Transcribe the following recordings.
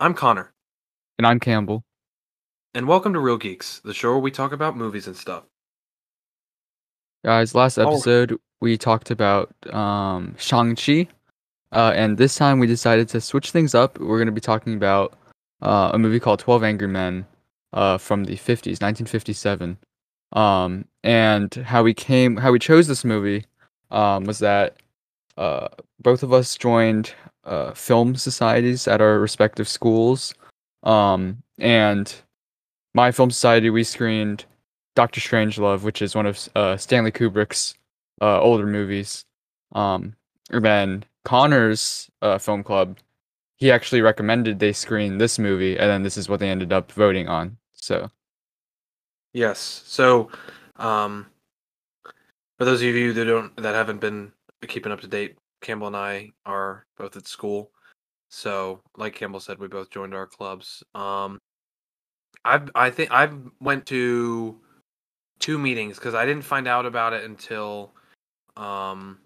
I'm Connor, And I'm Campbell. and welcome to Real Geeks, the show where we talk about movies and stuff. Guys, last Oh. episode we talked about um Shang-Chi. Uh, and this time we decided to switch things up. We're gonna be talking about uh, a movie called Twelve Angry Men uh, from the 50s, 1957. Um, and how we came how we chose this movie um, was that uh, both of us joined uh, film societies at our respective schools. Um, and my film society we screened Doctor Strangelove, which is one of uh, Stanley Kubrick's uh, older movies. Um, and then Connor's uh, film club, he actually recommended they screen this movie, and then this is what they ended up voting on. So Yes. So, um, for those of you that don't that haven't been keeping up to date, Campbell and I are both at school. So, like Campbell said, we both joined our clubs. Um, I I think I went to two meetings because I didn't find out about it until um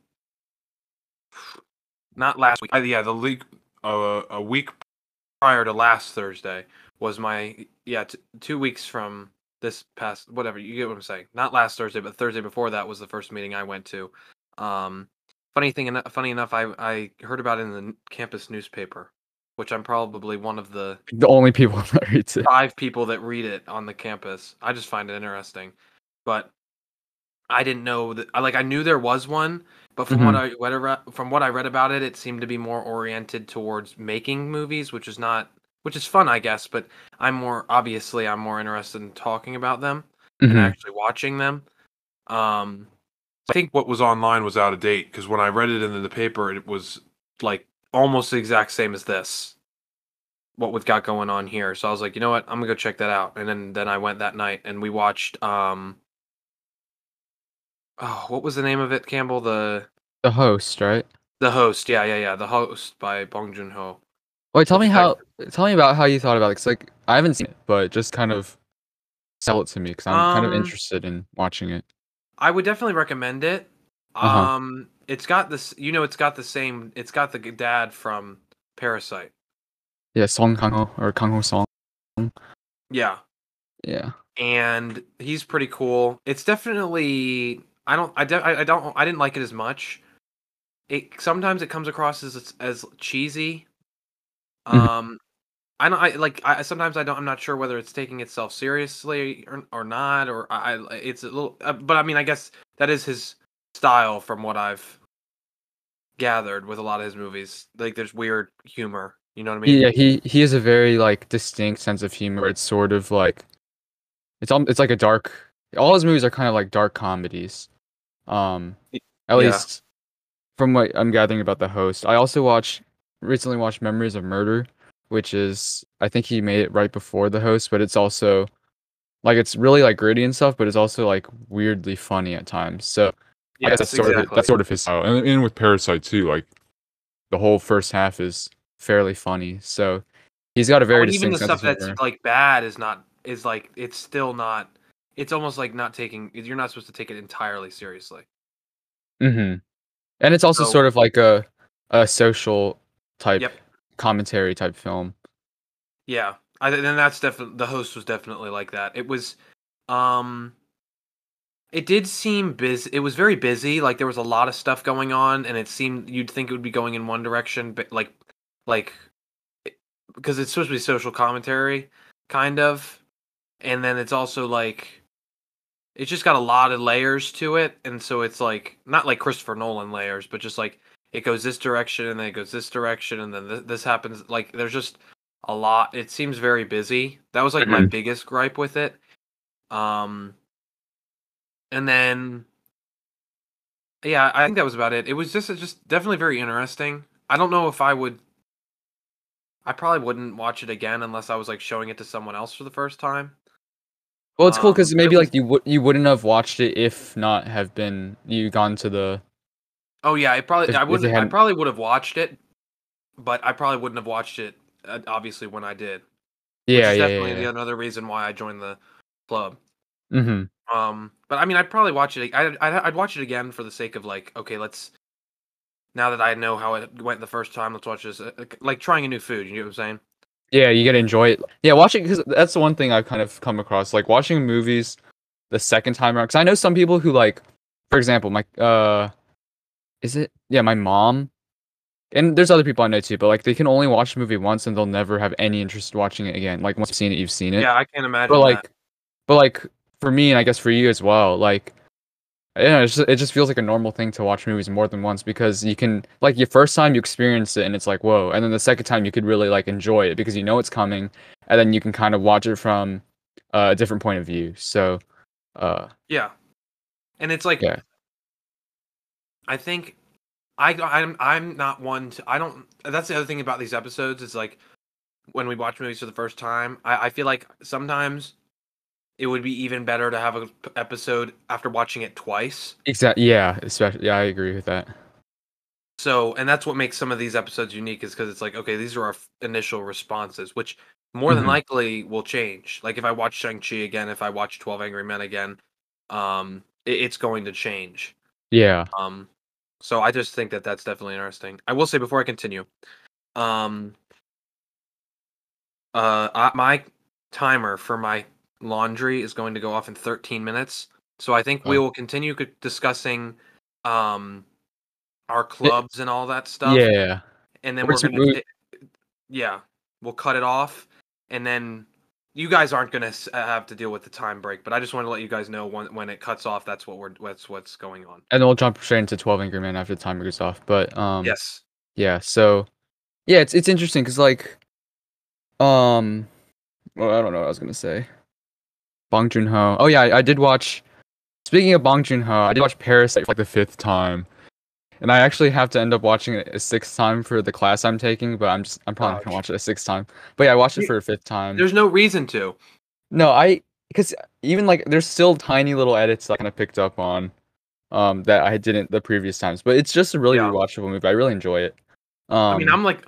not last week. Uh, yeah, the leak uh, a week prior to last Thursday was my yeah t- two weeks from this past whatever you get what I'm saying. Not last Thursday, but Thursday before that was the first meeting I went to. Um, funny thing, funny enough, I I heard about it in the campus newspaper, which I'm probably one of the the only people that reads it. five people that read it on the campus. I just find it interesting, but I didn't know that. I like I knew there was one, but from what I what I read, from what I read about it, it seemed to be more oriented towards making movies, which is not which is fun, I guess. But I'm more obviously I'm more interested in talking about them and Mhm. actually watching them. Um, I think what was online was out of date because when I read it in the paper, it was like almost the exact same as this. What we've got going on here. So I was like, you know what, I'm gonna go check that out. And then then I went that night and we watched um Oh, what was the name of it, Campbell? The The host, right? the host, yeah, yeah, yeah. The host by Bong Joon Ho. Wait, tell me how. Tell me about how you thought about it. Cause like I haven't seen it, but just kind of sell it to me because I'm kind of Um, interested in watching it. I would definitely recommend it. Uh-huh. Um it's got this you know, it's got the same it's got the dad from Parasite. Yeah, Song Kang Ho or Kang Ho Song. Yeah. Yeah. and he's pretty cool. It's definitely I don't I, de- I don't I didn't like it as much. It sometimes it comes across as as cheesy. Mhm. Um I don't I like I sometimes I don't I'm not sure whether it's taking itself seriously or, or not or I I- it's a little uh, but I mean I guess that is his style from what I've gathered with a lot of his movies. Like there's weird humor, you know what I mean? yeah, he he has a very like distinct sense of humor. It's sort of like it's al- it's like a dark. All his movies are kind of like dark comedies. Um, at yeah. least from what I'm gathering about the host. I also watched recently watched Memories of Murder, which is I think he made it right before the host, but it's also like it's really like gritty and stuff, but it's also like weirdly funny at times. So I guess that's Yes, sort of exactly. that's sort of his oh, and, and with Parasite too. Like the whole first half is fairly funny. So he's got a very Oh, even the stuff that's humor. like bad is not is like it's still not it's almost like not taking you're not supposed to take it entirely seriously hmm And it's also So- sort of like a a social type Yep. Commentary type film. yeah i and that's definitely the host was definitely like that it was um it did seem busy it was very busy like there was a lot of stuff going on and it seemed you'd think it would be going in one direction but like like because it's supposed to be social commentary kind of and then it's also like it's just got a lot of layers to it and so it's like not like christopher nolan layers but just like it goes this direction and then it goes this direction and then th- this happens like there's just a lot. It seems very busy. That was like my Mhm. biggest gripe with it. Um and then yeah i think that was about it. It was just it's just definitely very interesting. I don't know if i would i probably wouldn't watch it again unless i was like showing it to someone else for the first time. Well, it's cool Um, because maybe was- like you would you wouldn't have watched it if not have been you gone to the oh yeah it probably i wouldn't i hadn't- probably would have watched it but i probably wouldn't have watched it uh, obviously when i did yeah which is yeah yeah, definitely yeah. the another reason why i joined the club hmm Um, but I mean, I'd probably watch it. I'd, I'd I'd watch it again for the sake of like, okay, let's. Now that I know how it went the first time, let's watch this. uh, Like trying a new food. You know what I'm saying? Yeah, you get to enjoy it. Yeah, watching because that's the one thing I've kind of come across. Like watching movies the second time around. Because I know some people who like, for example, my uh, is it yeah, my mom, and there's other people I know too. But like they can only watch a movie once and they'll never have any interest in watching it again. Like once you've seen it, you've seen it. Yeah, I can't imagine. but like, that. but like for me and I guess for you as well, like. It's just, it just feels like a normal thing to watch movies more than once because you can like your first time you experience it and it's like whoa and then the second time you could really like enjoy it because you know it's coming and then you can kind of watch it from uh, a different point of view so uh Yeah, and it's like Yeah. I think I I'm I'm not one to I don't. That's the other thing about these episodes is like when we watch movies for the first time. I I feel like sometimes it would be even better to have a p- episode after watching it twice. exactly yeah especially yeah i agree with that So, and that's what makes some of these episodes unique is because it's like, okay, these are our f- initial responses, which more than Mhm. likely will change. Like if I watch Shang-Chi again, if I watch 12 Angry Men again, um, it, it's going to change. yeah Um, so I just think that that's definitely interesting. I will say before I continue, um, uh, I, my timer for my laundry is going to go off in 13 minutes. So I think we Oh. will continue discussing, um, our clubs and all that stuff. yeah and then We're we're gonna, we- yeah, we'll cut it off, and then you guys aren't gonna have to deal with the time break. But I just want to let you guys know when when it cuts off, that's what we're that's what's going on. and we'll jump straight into 12 angry men after the timer goes off but um yes. yeah so yeah it's it's interesting because like um well i don't know what i was gonna say bong joon-ho oh yeah I, I did watch speaking of bong joon-ho i did watch parasite for like the fifth time and i actually have to end up watching it a sixth time for the class i'm taking but i'm just i'm probably not gonna watch it a sixth time but yeah i watched it for a fifth time There's no reason to. no i because even like there's still tiny little edits that i kind of picked up on um that i didn't the previous times but it's just a really Yeah. rewatchable movie i really enjoy it um I mean, I'm like,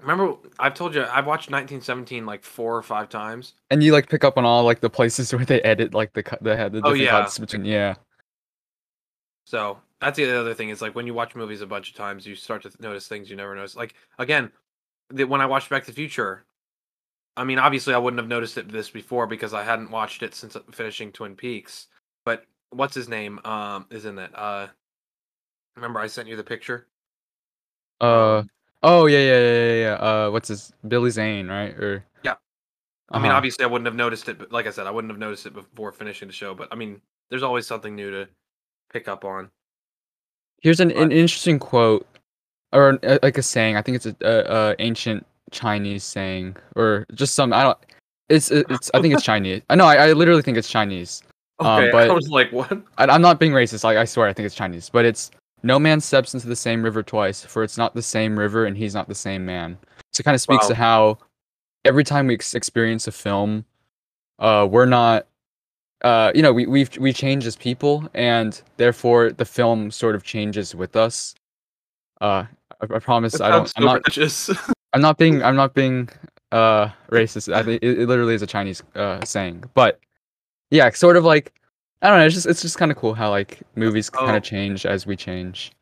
remember I've told you I've watched 1917 like four or five times. and you like pick up on all like the places where they edit like the cut the the Oh, yeah. cuts between yeah So that's the other thing is like when you watch movies a bunch of times, you start to notice things you never noticed. Like again, the, when I watched Back to the Future, I mean, obviously I wouldn't have noticed it this before because I hadn't watched it since uh, finishing Twin Peaks. But what's his name? Um, is in it? Uh, remember I sent you the picture? uh Um, oh yeah yeah yeah yeah, yeah. uh what's his billy zane right or Yeah. I mean, Uh-huh. obviously I wouldn't have noticed it. But like I said, I wouldn't have noticed it before finishing the show. But I mean, there's always something new to pick up on. Here's an, an interesting quote or uh, like a saying i think it's a, a, a ancient chinese saying or just some i don't it's it's i think it's chinese i know I, I literally think it's chinese Um, Okay, but- I was like, what? I, i'm not being racist like i swear i think it's chinese but it's no man steps into the same river twice for it's not the same river and he's not the same man so it kind of speaks Wow. to how every time we ex- experience a film uh we're not uh you know we we we change as people and therefore the film sort of changes with us uh i, I promise i don't i'm not i'm not being i'm not being uh racist i think it, it literally is a chinese uh saying but yeah sort of like i don't know it's just it's just kind of cool how like movies kind Oh. of change as we change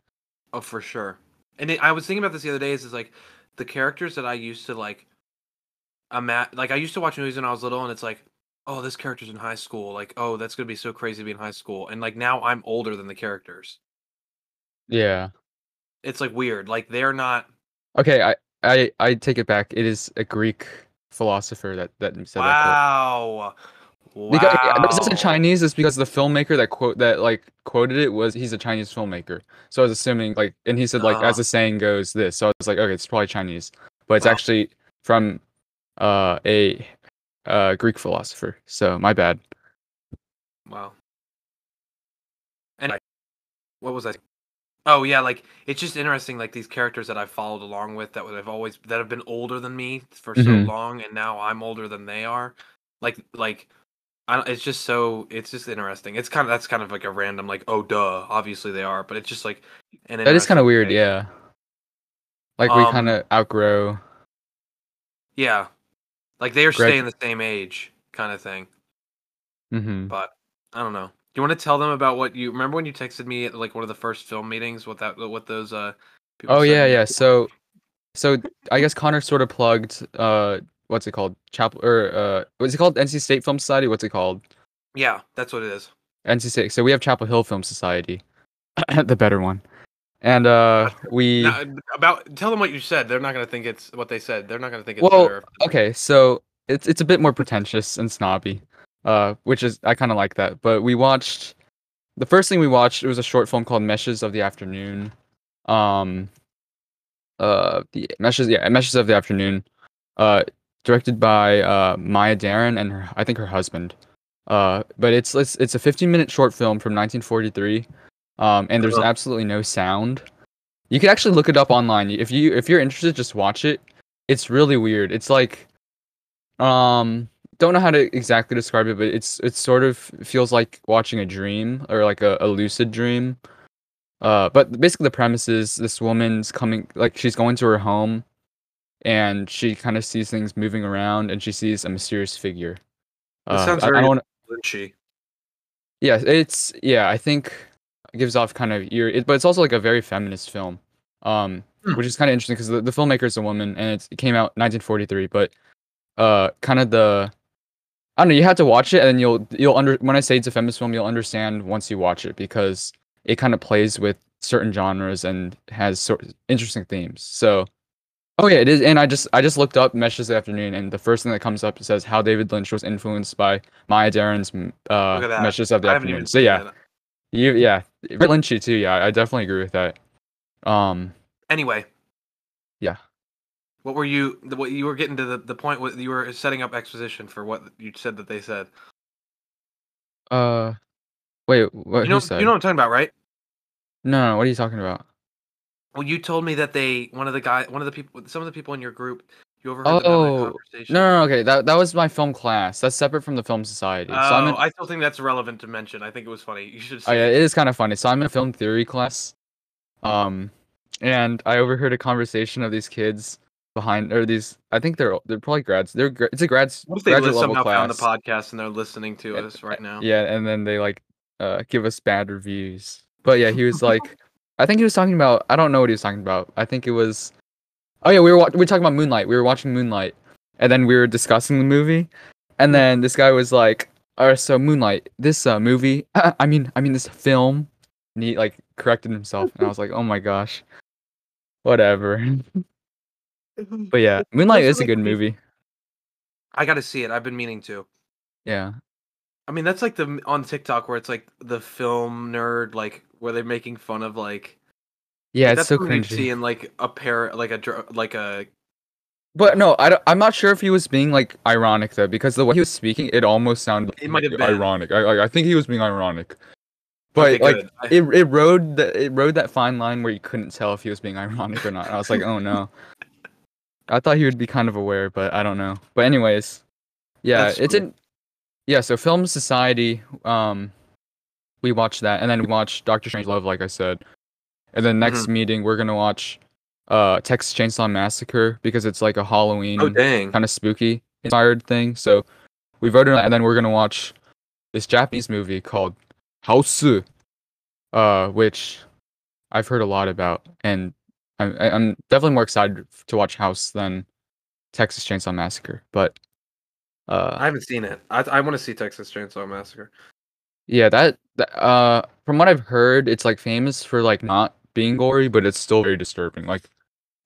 Oh, for sure. And it, I was thinking about this the other day. Is, is like the characters that I used to like. Ima- like I used to watch movies when I was little, and it's like, oh, this character's in high school. Like, oh, that's gonna be so crazy to be in high school. And like now I'm older than the characters. yeah It's like weird. Like they're not. Okay, I I I take it back. It is a Greek philosopher that that said that. wow. Because yeah, this isn't Chinese. It's because the filmmaker that quote that like quoted it was he's a Chinese filmmaker. So I was assuming like, and he said like as Ah. the saying goes this. So I was like, okay, it's probably Chinese, but it's Wow. actually from uh a uh Greek philosopher. So my bad. Wow. And what was I? Oh yeah, like it's just interesting, like these characters that I've followed along with that would have always that have been older than me for so Mhm. long, and now I'm older than they are. Like like, I don't, it's just so it's just interesting. It's kind of that's kind of like a random like oh duh, obviously they are, but it's just like an That is kind of weird. thing. Yeah. Like we Um, kind of outgrow. Yeah, like they are Greg- staying the same age, kind of thing. hmm But I don't know. Do you want to tell them about what you remember when you texted me at like one of the first film meetings? What that what those uh. people Oh said yeah, yeah. So so I guess Connor sort of plugged uh what's it called Chapel or uh what's it called NC State Film Society? What's it called? Yeah, that's what it is. NC State. So we have Chapel Hill Film Society, the better one, and uh we Now, about tell them what you said. They're not gonna think it's what they said. They're not gonna think it's well better. okay so it's it's a bit more pretentious and snobby, uh which is I kind of like that. But we watched the first thing we watched it was a short film called Meshes of the Afternoon, um uh the Meshes yeah Meshes of the Afternoon, uh directed by uh Maya Deren and her I think her husband. Uh, but it's it's it's a 15 minute short film from 1943, um, and there's Uh-huh. absolutely no sound. You can actually look it up online if you if you're interested. Just watch it. It's really weird. It's like, um, don't know how to exactly describe it, but it's it sort of feels like watching a dream or like a, a lucid dream. Uh, but basically the premise is this woman's coming like she's going to her home, and she kind of sees things moving around, and she sees a mysterious figure. It Uh, sounds I- I very don't wanna- Lynchy. yeah, it's yeah. I think it gives off kind of your, it, but it's also like a very feminist film, um, Hmm. which is kind of interesting because the, the filmmaker is a woman and it's, it came out 1943. But uh, kind of the I don't know. You have to watch it and then you'll you'll under when I say it's a feminist film, you'll understand once you watch it because it kind of plays with certain genres and has sort interesting themes. So. Oh yeah, it is, and I just I just looked up Meshes of the Afternoon, and the first thing that comes up says how David Lynch was influenced by Maya Deren's mm, uh, Look at. Meshes of the Afternoon. So yeah. You yeah, Lynchy too. Yeah, I definitely agree with that. Um, Anyway. Yeah. What were you? What you were getting to the the point? What you were setting up exposition for? What you said that they said. uh, wait, what? You know, said? you know what I'm talking about, right? no, no, what are you talking about? Well, you told me that they one of the guy, one of the people, some of the people in your group, you overheard Oh, conversation. no, no, okay, that that was my film class. That's separate from the film society. Oh, so in, I still think that's relevant to mention. I think it was funny. You should. oh yeah, it is kind of funny. So I'm in a film theory class, um, and I overheard a conversation of these kids behind, or these. I think they're they're probably grads. They're it's a grads What if they graduate somehow class. found the podcast and they're listening to And- us right now? Yeah, and then they like uh give us bad reviews. But yeah, he was like I think he was talking about I don't know what he was talking about. I think it was Oh yeah, we were wa- we were talking about Moonlight. We were watching Moonlight. And then we were discussing the movie. And then this guy was like, "Alright, so Moonlight, this uh movie, I mean I mean this film." And he like corrected himself and I was like, "Oh my gosh." Whatever. But yeah, Moonlight is a good movie. I got to see it. I've been meaning to. Yeah. I mean, that's like the on TikTok where it's like the film nerd, like where they're making fun of like. Yeah, like, it's so cringy. See in like a pair, like a like a. But no, I don't, I'm not sure if he was being like ironic though, because the way he was speaking, it almost sounded It might have been. ironic. I, I I think he was being ironic, but Okay, like. I- it it rode the it rode that fine line where you couldn't tell if he was being ironic or not. I was like, oh no. I thought he would be kind of aware, but I don't know. But anyways, yeah, That's it's sweet. in yeah. So Film Society, um, we watched that, and then we watched Doctor Strangelove, like I said, and then next Mm-hmm. meeting we're gonna watch uh Texas Chainsaw Massacre because it's like a Halloween oh kind of spooky inspired thing. So we voted on that, and then we're gonna watch this Japanese movie called House, uh, which I've heard a lot about, and I'm I'm definitely more excited to watch House than Texas Chainsaw Massacre. But uh, I haven't seen it. I I want to see Texas Chainsaw Massacre. yeah, that, that uh, from what I've heard, it's like famous for like not being gory, but it's still very disturbing. Like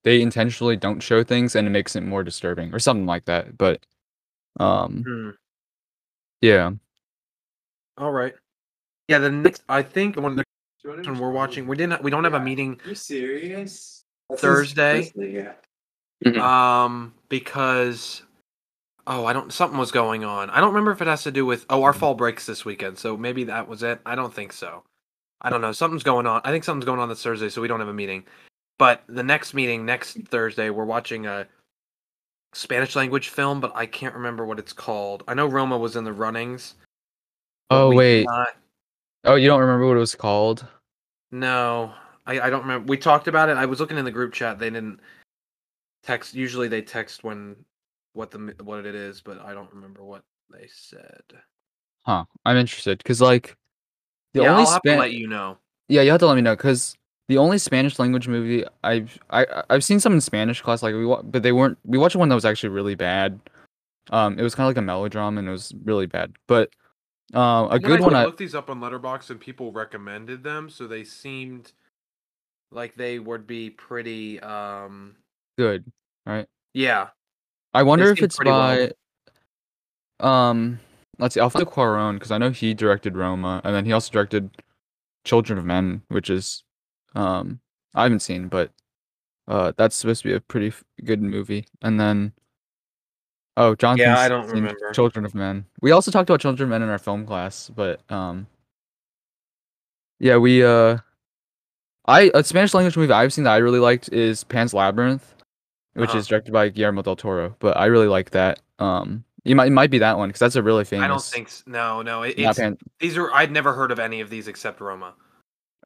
they intentionally don't show things, and it makes it more disturbing, or something like that. But um, Hmm. yeah. All right. Yeah, the next I think when the when we're watching, we didn't we don't have a meeting You serious? Thursday? Mhm. um because oh I don't something was going on. I don't remember if it has to do with oh our fall breaks this weekend, so maybe that was it. I don't think so. I don't know. Something's going on. I think something's going on this Thursday, so we don't have a meeting. But the next meeting next Thursday, we're watching a Spanish language film, but I can't remember what it's called. I know Roma was in the runnings. Oh wait. not- Oh, you don't remember what it was called? No, I, I don't remember. We talked about it. I was looking in the group chat. They didn't text. Usually they text when what the what it is, but I don't remember what they said. Huh. I'm interested because like the yeah, only I'll have to let you know. yeah, you have to let me know because the only Spanish language movie I've I I've seen some in Spanish class, like we wa- but they weren't. We watched one that was actually really bad. Um, it was kind of like a melodrama, and it was really bad. But um, a good I, one. I looked these up on Letterboxd and people recommended them, so they seemed Like they would be pretty. um good, right? Yeah, I wonder if it's pretty well. by um let's see, Alfonso Cuarón because I know he directed Roma and then he also directed Children of Men, which is um I haven't seen, but uh that's supposed to be a pretty f- good movie. And then oh, Jonathan I don't remember. Children of Men. We also talked about Children of Men in our film class, but um yeah, we uh I a Spanish language movie I've seen that I really liked is Pan's Labyrinth, which Uh-huh. is directed by Guillermo del Toro. But I really like that. Um, it might it might be that one because that's a really famous. I don't think. s- No, no. It, it's Pan- these are. I'd never heard of any of these except Roma.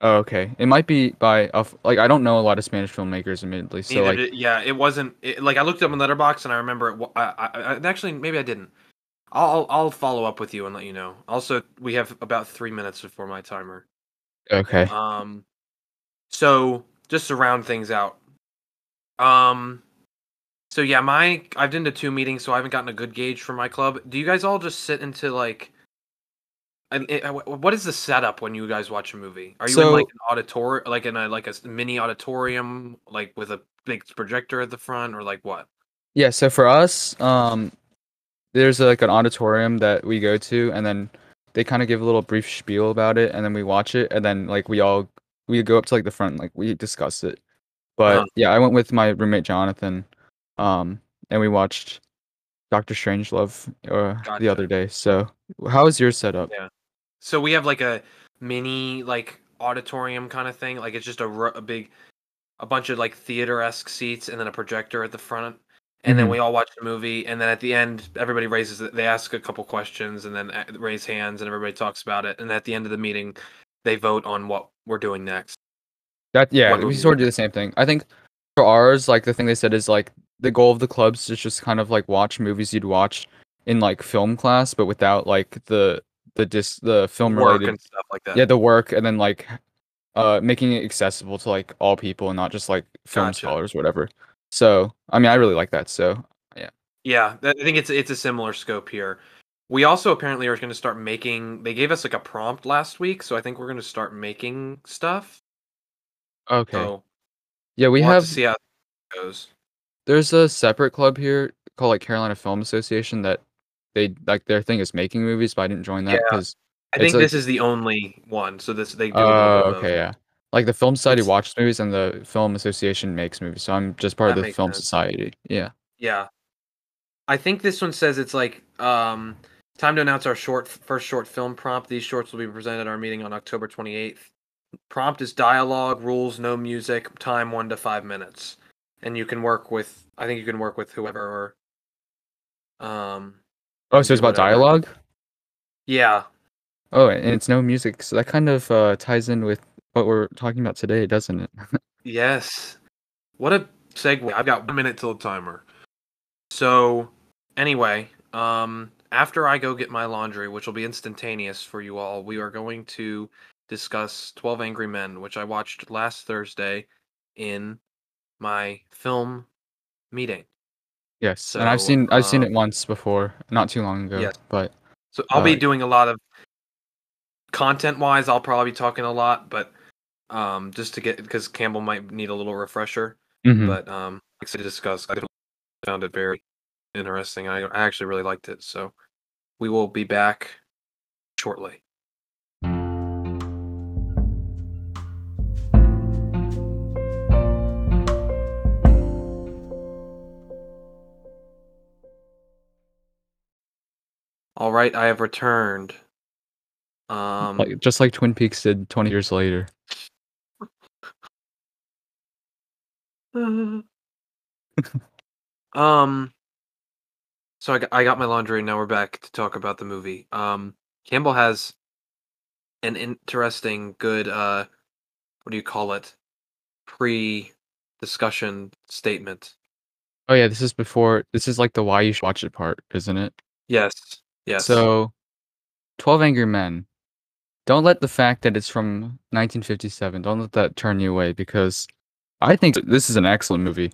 oh, okay, it might be by a like I don't know a lot of Spanish filmmakers, admittedly. So Neither like, did, yeah, it wasn't. It, like I looked up on Letterboxd and I remember it. I, I, I actually maybe I didn't. I'll I'll I'll follow up with you and let you know. Also, we have about three minutes before my timer. okay, Um, so just to round things out. Um, so yeah, my I've been to two meetings, so I haven't gotten a good gauge for my club. Do you guys all just sit into like? And uh, what is the setup when you guys watch a movie? Are you in like an auditorium, like in a like a mini auditorium, like with a big projector at the front, or like what? yeah. So for us, um, there's like an auditorium that we go to, and then they kind of give a little brief spiel about it, and then we watch it, and then like we all we go up to like the front, and, like we discuss it. But Uh-huh. yeah, I went with my roommate Jonathan, um, and we watched Doctor Strangelove uh, the other day. So how is your setup? Yeah. So we have like a mini like auditorium kind of thing. Like it's just a, a big, a bunch of like theater esque seats and then a projector at the front. And then Mhm. we all watch the movie, and then at the end, everybody raises. They ask a couple questions, and then raise hands, and everybody talks about it. And at the end of the meeting, they vote on what we're doing next. That yeah, What we sort of do the same thing. I think for ours, like the thing they said is like the goal of the clubs is just kind of like watch movies you'd watch in like film class, but without like the the dis the film Work related and stuff like that. yeah the work, and then like uh making it accessible to like all people and not just like film Gotcha. scholars or whatever. So I mean, I really like that. So Yeah, Yeah, I think it's it's a similar scope here. We also apparently are going to start making. They gave us like a prompt last week, so I think we're going to start making stuff. okay, So yeah, we we'll have have to see how it goes. There's a separate club here called like Carolina Film Association that they like their thing is making movies, but I didn't join that Yeah. because I think like- this is the only one. So this they do. Oh, okay, yeah. Like the Film Society It's- watches movies and the Film Association makes movies, so I'm just part of the Film sense. Society. Yeah. Yeah. I think this one says it's like um time to announce our short first short film prompt. These shorts will be presented at our meeting on October 28th. Prompt is dialogue, rules, no music, time 1 to 5 minutes. And you can work with I think you can work with whoever or um Oh, so it's about whatever. dialogue. yeah. Oh, and it's no music, so that kind of uh, ties in with what we're talking about today, doesn't it? Yes. What a segue. I've got One minute till the timer. So, anyway, um, after I go get my laundry, which will be instantaneous for you all, we are going to discuss 12 Angry Men, which I watched last Thursday in my film meeting. yes, and I've So, seen I've seen um, it once before, not too long ago. Yes. But So, I'll be Uh, doing a lot of content wise, I'll probably be talking a lot, but um, just to get because Campbell might need a little refresher. mhm. But um, like to discuss, I found it very interesting. I, I actually really liked it. So we will be back shortly. All right, I have returned. Um, like just like Twin Peaks did 20 years later. um so I got, I got my laundry and now we're back to talk about the movie um campbell has an interesting good uh what do you call it pre discussion statement Oh yeah, this is before. This is like the why you should watch it part, isn't it? yes yes So, Twelve Angry Men. don't let the fact that it's from 1957 don't let that turn you away because I think this is an excellent movie.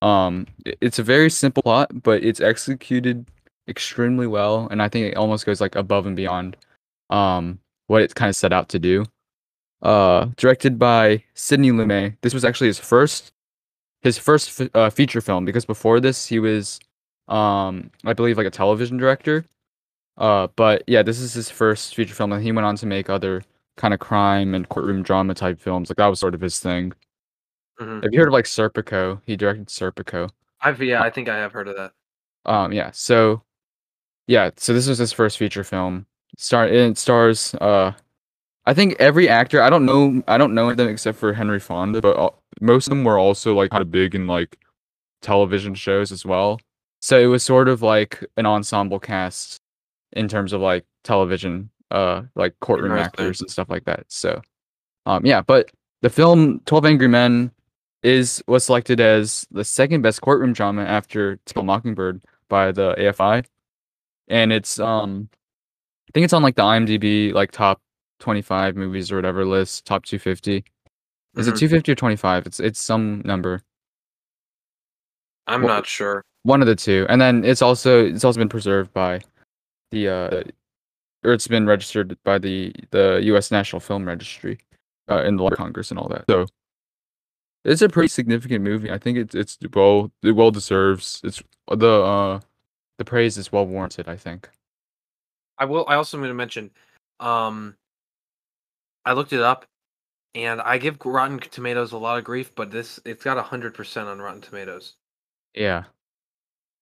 Um, it's a very simple plot, but it's executed extremely well, and I think it almost goes like above and beyond um what it kind of set out to do. Uh, directed by Sidney Lumet. This was actually his first his first f- uh, feature film because before this he was um I believe like a television director. Uh, but yeah, this is his first feature film, and he went on to make other kind of crime and courtroom drama type films. Like that was sort of his thing. Mhm. Have you heard of like Serpico? He directed Serpico. I've yeah, I think I have heard of that. Um, yeah. So, yeah. So this was his first feature film. Star it stars. Uh, I think every actor. I don't know. I don't know them except for Henry Fonda, but all, most of them were also like kind of big in like television shows as well. So it was sort of like an ensemble cast in terms of like television, uh, like courtroom actors and stuff like that. So, um, yeah. But the film Twelve Angry Men is was selected as the second best courtroom drama after a Mockingbird by the AFI, and it's um, I think it's on like the IMDb like top twenty five movies or whatever list, top two fifty. Is it Mhm. two fifty or twenty five? It's it's some number, I'm Well- not sure. one of the two, and then it's also it's also been preserved by the uh, or it's been registered by the the U.S. National Film Registry, uh, in the Congress and all that. So. It's a pretty significant movie. I think it's it's well it well deserves. It's the uh the praise is well warranted. I think. I will. I also going to mention. Um, I looked it up, and I give Rotten Tomatoes a lot of grief, but this it's got hundred percent on Rotten Tomatoes. Yeah.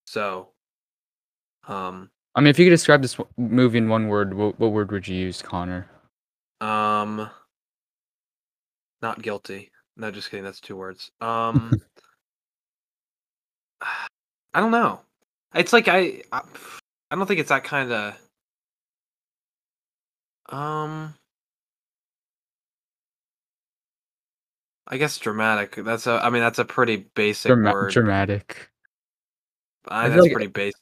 So, um, I mean, if you could describe this movie in one word, what, what word would you use, Connor? um, not guilty. No, just kidding. That's two words. Um, I don't know. It's like I, I, I don't think it's that kind of. Um, I guess dramatic. That's a. I mean, that's a pretty basic Drama- word. dramatic. I, I that's like- pretty basic.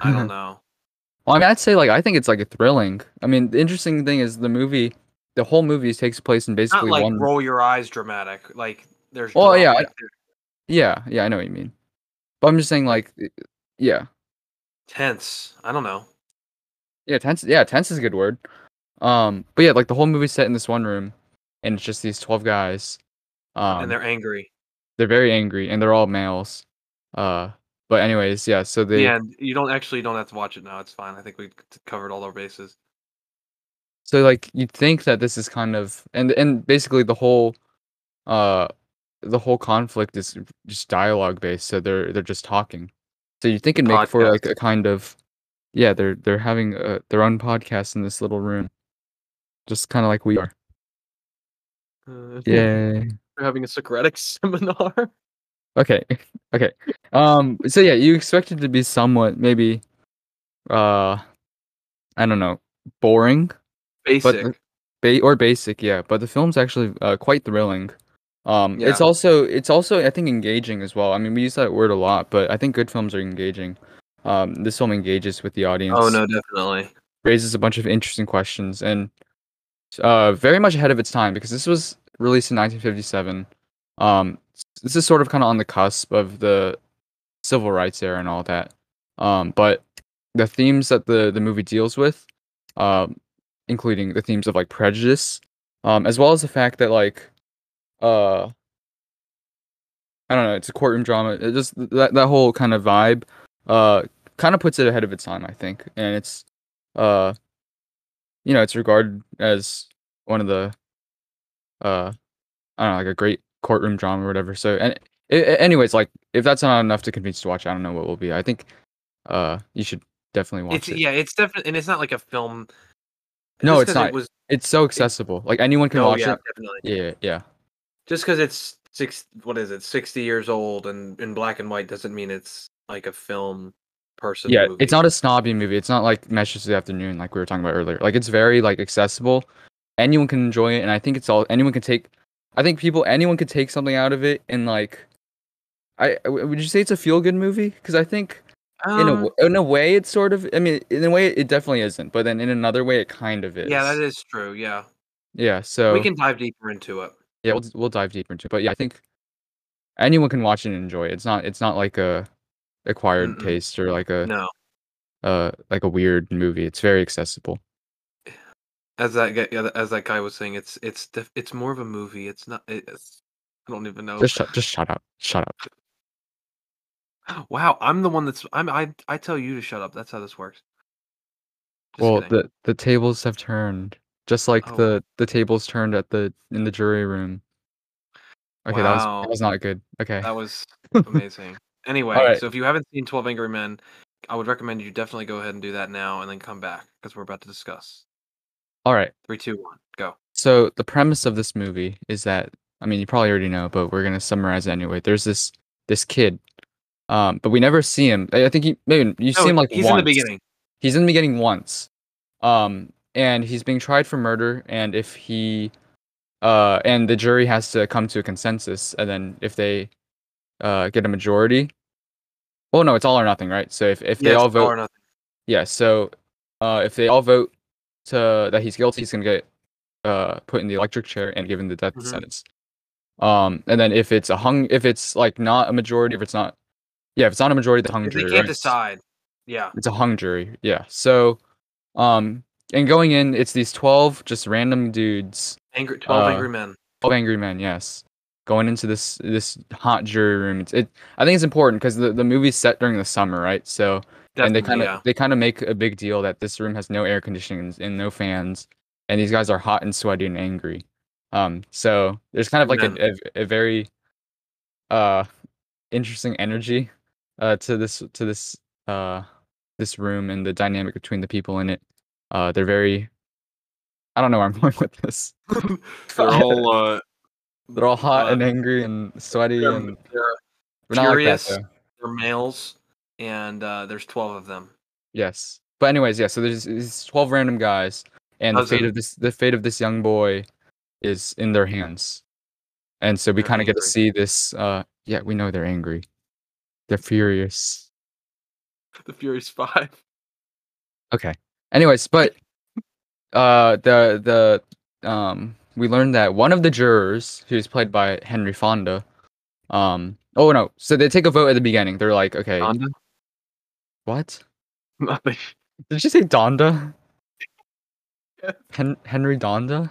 I don't know. Well, I mean, I'd say like I think it's like a thrilling. I mean, the interesting thing is the movie, the whole movie takes place in basically Not like one. roll your eyes dramatic. Like there's. Oh, dra- yeah, I- Yeah, yeah, I know what you mean. But I'm just saying, like, yeah, tense. I don't know. yeah, tense. Yeah, tense is a good word. Um, but yeah, like the whole movie's set in this one room, and it's just these twelve guys. Um, and they're angry. they're very angry, and they're all males. Uh, but anyways, yeah. So they. yeah, and you don't actually don't have to watch it now. It's fine. I think we covered all our bases. So like you'd think that this is kind of and and basically the whole uh the whole conflict is just dialogue based, so they're they're just talking. So you think it'd make for like a kind of yeah, they're they're having uh their own podcast in this little room. Just kind of like we are. Uh, Yay. We're having a Socratic seminar. Okay. Okay. Um so yeah, you expect it to be somewhat maybe uh I don't know, boring. Basic. ba- or basic, yeah. But the film's actually uh, quite thrilling. Um, yeah. it's also it's also I think engaging as well. I mean, we use that word a lot, but I think good films are engaging. Um, this film engages with the audience. oh no, definitely. raises a bunch of interesting questions and uh, very much ahead of its time because this was released in 1957. Um, this is sort of kind of on the cusp of the civil rights era and all that. Um, but the themes that the the movie deals with, um, including the themes of like prejudice, um, as well as the fact that like, uh, I don't know, it's a courtroom drama. It just that that whole kind of vibe, uh, kind of puts it ahead of its time, I think, and it's uh you know it's regarded as one of the uh i don't know like a great courtroom drama or whatever so and a- anyways like if that's not enough to convince you to watch i don't know what will be i think uh you should definitely watch It's it yeah, it's definitely and it's not like a film. No, it's not. It was it's so accessible like anyone can no, watch yeah, it definitely. yeah yeah Just because it's six, what is it, sixty years old and in black and white doesn't mean it's like a film person. yeah movie. it's not a snobby movie it's not like meshes of the afternoon like we were talking about earlier like it's very like accessible anyone can enjoy it and i think it's all anyone can take i think people anyone could take something out of it and like I would you say it's a feel good movie because i think in a Um, in a way, it's sort of. I mean, in a way, it definitely isn't. But then in another way, it kind of is. yeah, that is true. Yeah, Yeah. So we can dive deeper into it. yeah, we'll we'll dive deeper into. it. But yeah, I think anyone can watch it and enjoy it. It's not it's not like a acquired Mm-mm. taste or like a No, uh like a weird movie. It's very accessible. As that guy, as that guy was saying, it's it's def- it's more of a movie. It's not. It's, I don't even know. Just shut just shut up. Shut up. Wow, I'm the one that's. I'm. I. I tell you to shut up. That's how this works. Just well, kidding. the the tables have turned, just like Oh. the the tables turned at the in the jury room. Okay, that was that was not good. Okay. That was amazing. Anyway, Alright. so if you haven't seen 12 Angry Men, I would recommend you definitely go ahead and do that now and then come back because we're about to discuss. All right. Three, two, one, go. So the premise of this movie is that I mean you probably already know, but we're gonna summarize it anyway. There's this this kid, um, but we never see him. I I think he maybe you see him like he's once. in the beginning. He's in the beginning once, um, and he's being tried for murder. And if he, uh, and the jury has to come to a consensus, and then if they, uh, get a majority. Oh no, it's all or nothing, right? So if if they Yes, all vote, or nothing. yeah. So, uh, if they all vote to that he's guilty, he's gonna get uh put in the electric chair and given the death Mhm. sentence. Um, and then if it's a hung, if it's like not a majority, if it's not, yeah, if it's not a majority, the hung jury. They can't right? decide. Yeah. It's a hung jury, yeah. So, um, and going in, it's these twelve just random dudes, Angry, 12 Uh, Angry Men. twelve angry men, yes, going into this this hot jury room. It's, it, I think it's important because the the movie's set during the summer, right? So and they kind of yeah. they kind of make a big deal that this room has no air conditioning and- no fans, and these guys are hot and sweaty and angry. Um, so there's kind of like a, a, a very uh interesting energy uh to this to this uh this room and the dynamic between the people in it. Uh, they're very. I don't know where I'm going with this. They're all uh, They're all hot uh, and angry and sweaty They're, and they're, we're not like that they're males, and uh, there's 12 of them. Yes. But anyways, yeah. So there's these twelve random guys, and the fate Dozen. of this the fate of this young boy is in their hands, and so we kind of get to see this. Uh, yeah, we know they're angry, they're furious. The Furious Five. Okay. Anyways, but uh, the the um, we learned that one of the jurors, who's played by Henry Fonda, um, oh no, so they take a vote at the beginning. They're like, okay, Donda? What? Nothing. Did you say Donda? Yeah. Hen- Henry Donda?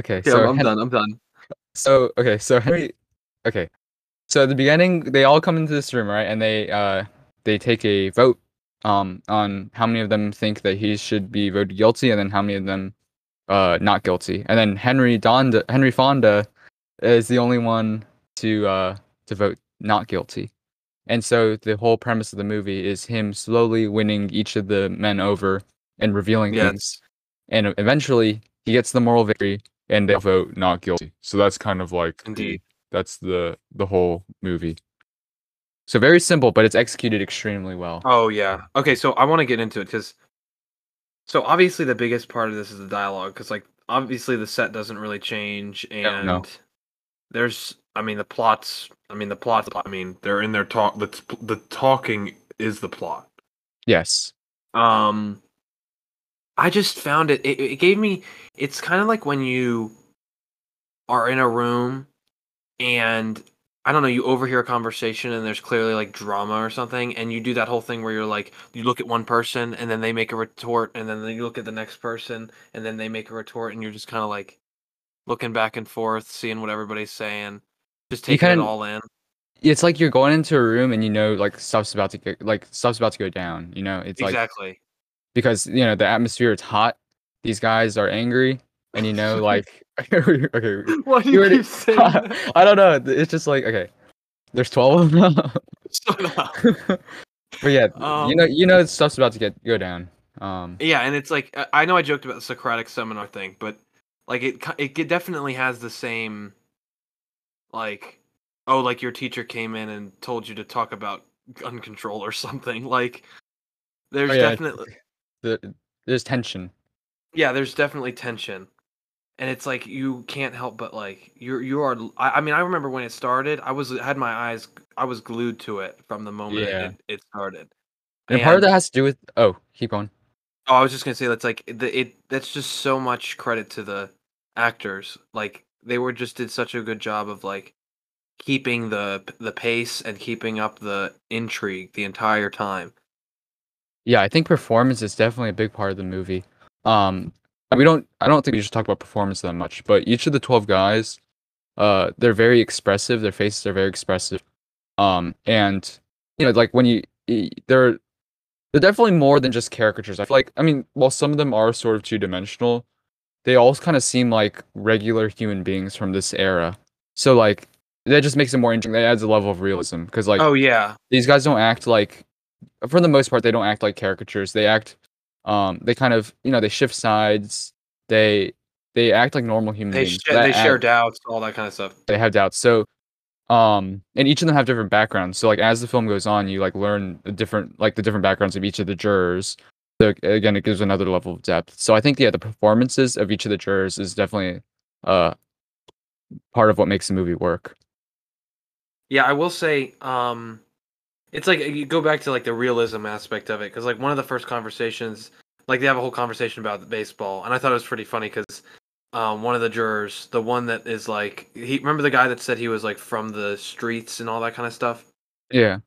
Okay, Yeah, so I'm Hen- done. I'm done. so okay, so Henry okay. So at the beginning they all come into this room, right? And they uh they take a vote um on how many of them think that he should be voted guilty and then how many of them uh not guilty. And then Henry Donda Henry Fonda is the only one to uh to vote not guilty. And so the whole premise of the movie is him slowly winning each of the men over and revealing Yes. things. And eventually he gets the moral victory and they'll vote not guilty. So that's kind of like Indeed. that's the the whole movie. So very simple, but it's executed extremely well. Oh yeah. Okay, so I want to get into it because, so obviously the biggest part of this is the dialogue because like obviously the set doesn't really change and no. there's I mean the plots I mean the plots I mean, they're in their talk. The the talking is the plot. Yes. um I just found it it, it gave me it's kind of like when you are in a room and I don't know, you overhear a conversation and there's clearly like drama or something, and you do that whole thing where you're like, you look at one person and then they make a retort, and then you look at the next person and then they make a retort, and you're just kind of like looking back and forth, seeing what everybody's saying, just taking it all in. It's like you're going into a room and you know like stuff's about to get like stuff's about to go down, you know? It's like exactly. because you know the atmosphere is hot. These guys are angry and you know like okay. Why do you already- saying I don't know. It's just like okay. There's 12 of them. Shut up. but yeah, Um, you know you know stuff's about to get go down. Um Yeah, and it's like I- I know I joked about the Socratic seminar thing, but like it it definitely has the same like oh like your teacher came in and told you to talk about gun control or something. Like there's Oh, yeah. definitely the, there's tension. yeah, there's definitely tension. and it's like you can't help but like you're you are. I, I mean, I remember when it started, I was had my eyes, I was glued to it from the moment Yeah. it, it started. And part of that has to do with oh, keep on Oh, I was just gonna say that's like the it. That's just so much credit to the actors. Like they were just did such a good job of like keeping the the pace and keeping up the intrigue the entire time. Yeah, I think performance is definitely a big part of the movie. Um, we don't. I don't think we should talk about performance that much, but each of the twelve guys, uh, they're very expressive. Their faces are very expressive. Um, and you know, like when you, they're, they're definitely more than just caricatures. I feel like, I mean, while some of them are sort of two dimensional, they all kind of seem like regular human beings from this era. So like, that just makes it more interesting. That adds a level of realism because like oh yeah, these guys don't act like for the most part they don't act like caricatures. They act um they kind of you know they shift sides. They they act like normal human they beings. sh- they share doubts, all that kind of stuff. they have doubts. So um and each of them have different backgrounds. So like as the film goes on you like learn the different like the different backgrounds of each of the jurors so again it gives another level of depth. So i think yeah the performances of each of the jurors is definitely uh part of what makes the movie work. Yeah, I will say, um, it's like you go back to like the realism aspect of it because like one of the first conversations, like they have a whole conversation about the baseball, and I thought it was pretty funny because um, one of the jurors, the one that is like, he remember the guy that said he was like from the streets and all that kind of stuff, yeah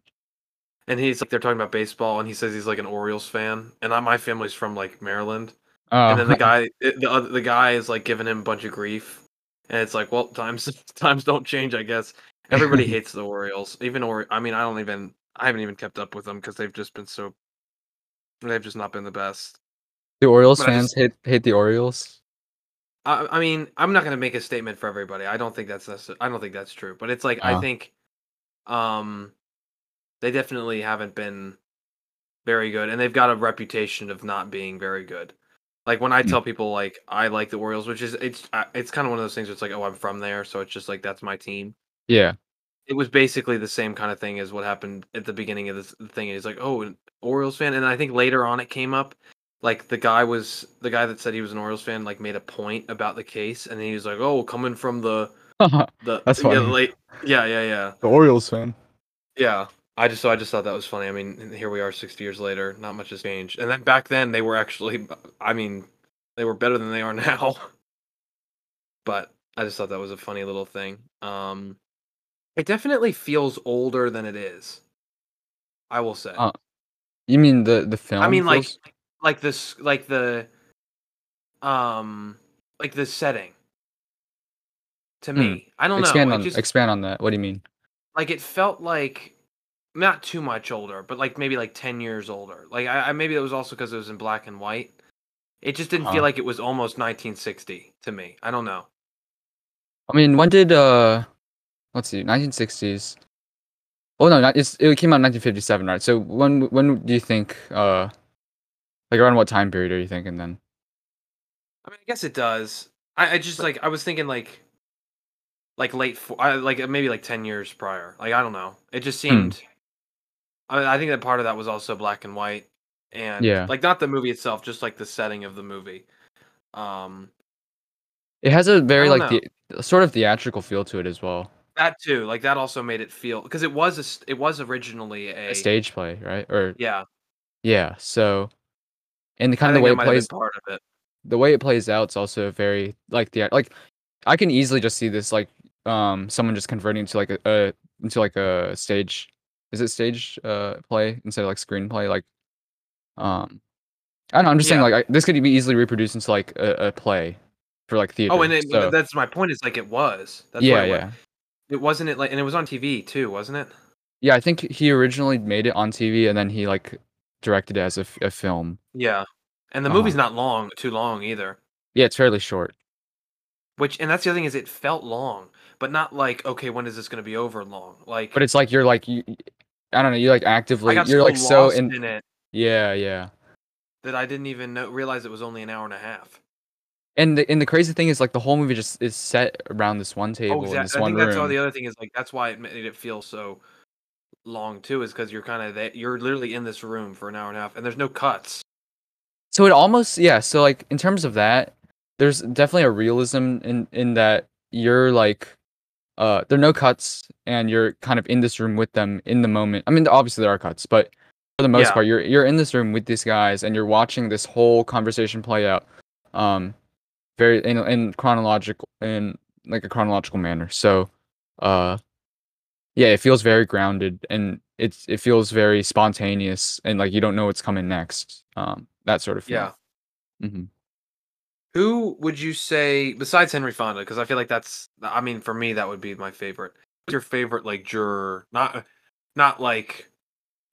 and he's like they're talking about baseball, and he says he's like an Orioles fan, and I, my family's from like Maryland, uh, and then the guy, the other, the guy is like giving him a bunch of grief, and it's like, well, times times don't change, I guess. Everybody hates the Orioles, even or I mean, I don't even, I haven't even kept up with them because they've just been so, they've just not been the best. the orioles but fans just- hate hate the orioles I, I mean, I'm not gonna make a statement for everybody. I don't think that's necess- I don't think that's true, but it's like I Uh. think, um, they definitely haven't been very good, and they've got a reputation of not being very good. Like when I Hmm. tell people like I like the Orioles, which is it's it's kind of one of those things. Where it's like oh I'm from there, so it's just like that's my team. yeah It was basically the same kind of thing as what happened at the beginning of this thing. He's like oh an Orioles fan, and I think later on it came up. Like the guy was the guy that said he was an Orioles fan, like made a point about the case, and then he was like, "Oh, coming from the the That's yeah, funny. late, yeah, yeah, yeah, The Orioles fan. yeah." I just so I just thought that was funny. I mean, here we are, sixty years later, not much has changed. And then back then, they were actually, I mean, they were better than they are now. But I just thought that was a funny little thing. Um, it definitely feels older than it is. I will say. Uh, You mean the the film? I mean, like, feels- like this, like the, um, like the setting. To Hmm. me, I don't expand know. on just, expand on that. What do you mean? like it felt like not too much older, but like maybe like ten years older. Like I, I maybe it was also because it was in black and white. It just didn't Huh. feel like it was almost 1960 to me. I don't know. I mean, when did uh, let's see, 1960s. Oh no, it's, it came out in 1957, right? So when when do you think uh, like around what time period are you thinking then? I mean, I guess it does. I, I just like I was thinking like, like late, I, like maybe like ten years prior. Like I don't know. It just Hmm. I, I think that part of that was also black and white, and Yeah. like not the movie itself, just like the setting of the movie. Um, It has a very like the sort of theatrical feel to it as well. that too, like that also made it feel because it was a, it was originally a, A stage play, right? Or Yeah, yeah, so and the kind of the way it plays, part of it. the way it plays out is also very like the like I can easily just see this like um someone just converting to like a, a into like a stage is it stage uh play instead of like screenplay like um I don't know I'm just saying like I, this could be easily reproduced into like a, a play for like theater. Oh, and it, so, that's my point. Is like it was. That's yeah it, yeah Was. It wasn't it like, and it was on TV too, wasn't it? yeah I think he originally made it on TV and then he like directed it as a film. Yeah, and the Uh-huh. movie's not long, too long either. Yeah, it's fairly short. Which, and that's the other thing is, it felt long, but not like okay, when is this going to be over? Long, like But it's like you're like you, I don't know you like actively you're so like so in in it yeah yeah. that I didn't even know, realize it was only an hour and a half. And the and the crazy thing is like the whole movie just is set around this one oh, table Oh, in this. I one think that's all the other thing is like that's why it made it feel so long too, is because you're kind of that you're literally in this room for an hour and a half, and there's no cuts. So it almost yeah. So like in terms of that, there's definitely a realism in in that you're like uh there are no cuts and you're kind of in this room with them in the moment. I mean obviously there are cuts, but for the most Yeah. part you're you're in this room with these guys and you're watching this whole conversation play out um very in in chronological in like a chronological manner. So uh yeah, it feels very grounded and it's it feels very spontaneous and like you don't know what's coming next. Um that sort of Yeah. feeling. Who would you say besides Henry Fonda? Because I feel like that's. I mean, for me, that would be my favorite. Who's your favorite like juror? Not, not like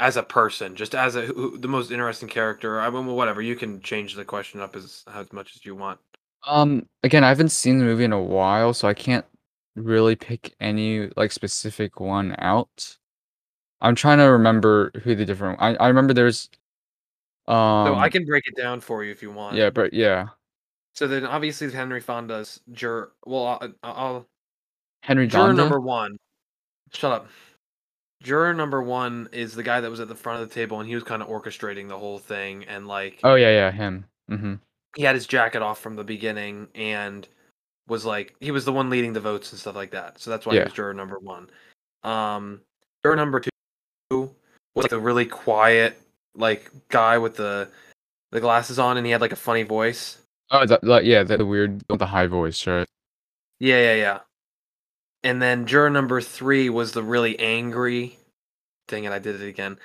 as a person, just as a who, who- the most interesting character. I mean, well, whatever. You can change the question up as as much as you want. Um, again, I haven't seen the movie in a while, so I can't really pick any like specific one out. I'm trying to remember who the different. I I remember there's. Um. So I can break it down for you if you want. Yeah, but yeah, So then, obviously, Henry Fonda's juror. Well, I'll, I'll Henry juror Fonda. number one. Shut up. Juror number one is the guy that was at the front of the table, and he was kind of orchestrating the whole thing, and like Oh yeah, yeah, him. Mm-hmm. he had his jacket off from the beginning, and was like he was the one leading the votes and stuff like that. So that's why Yeah. he was juror number one. Um, juror number two was like a really quiet, like guy with the the glasses on, and he had like a funny voice. Oh, that, that yeah, the weird with the high voice, right? Yeah, yeah, yeah. And then juror number three was the really angry. thing, and I did it again.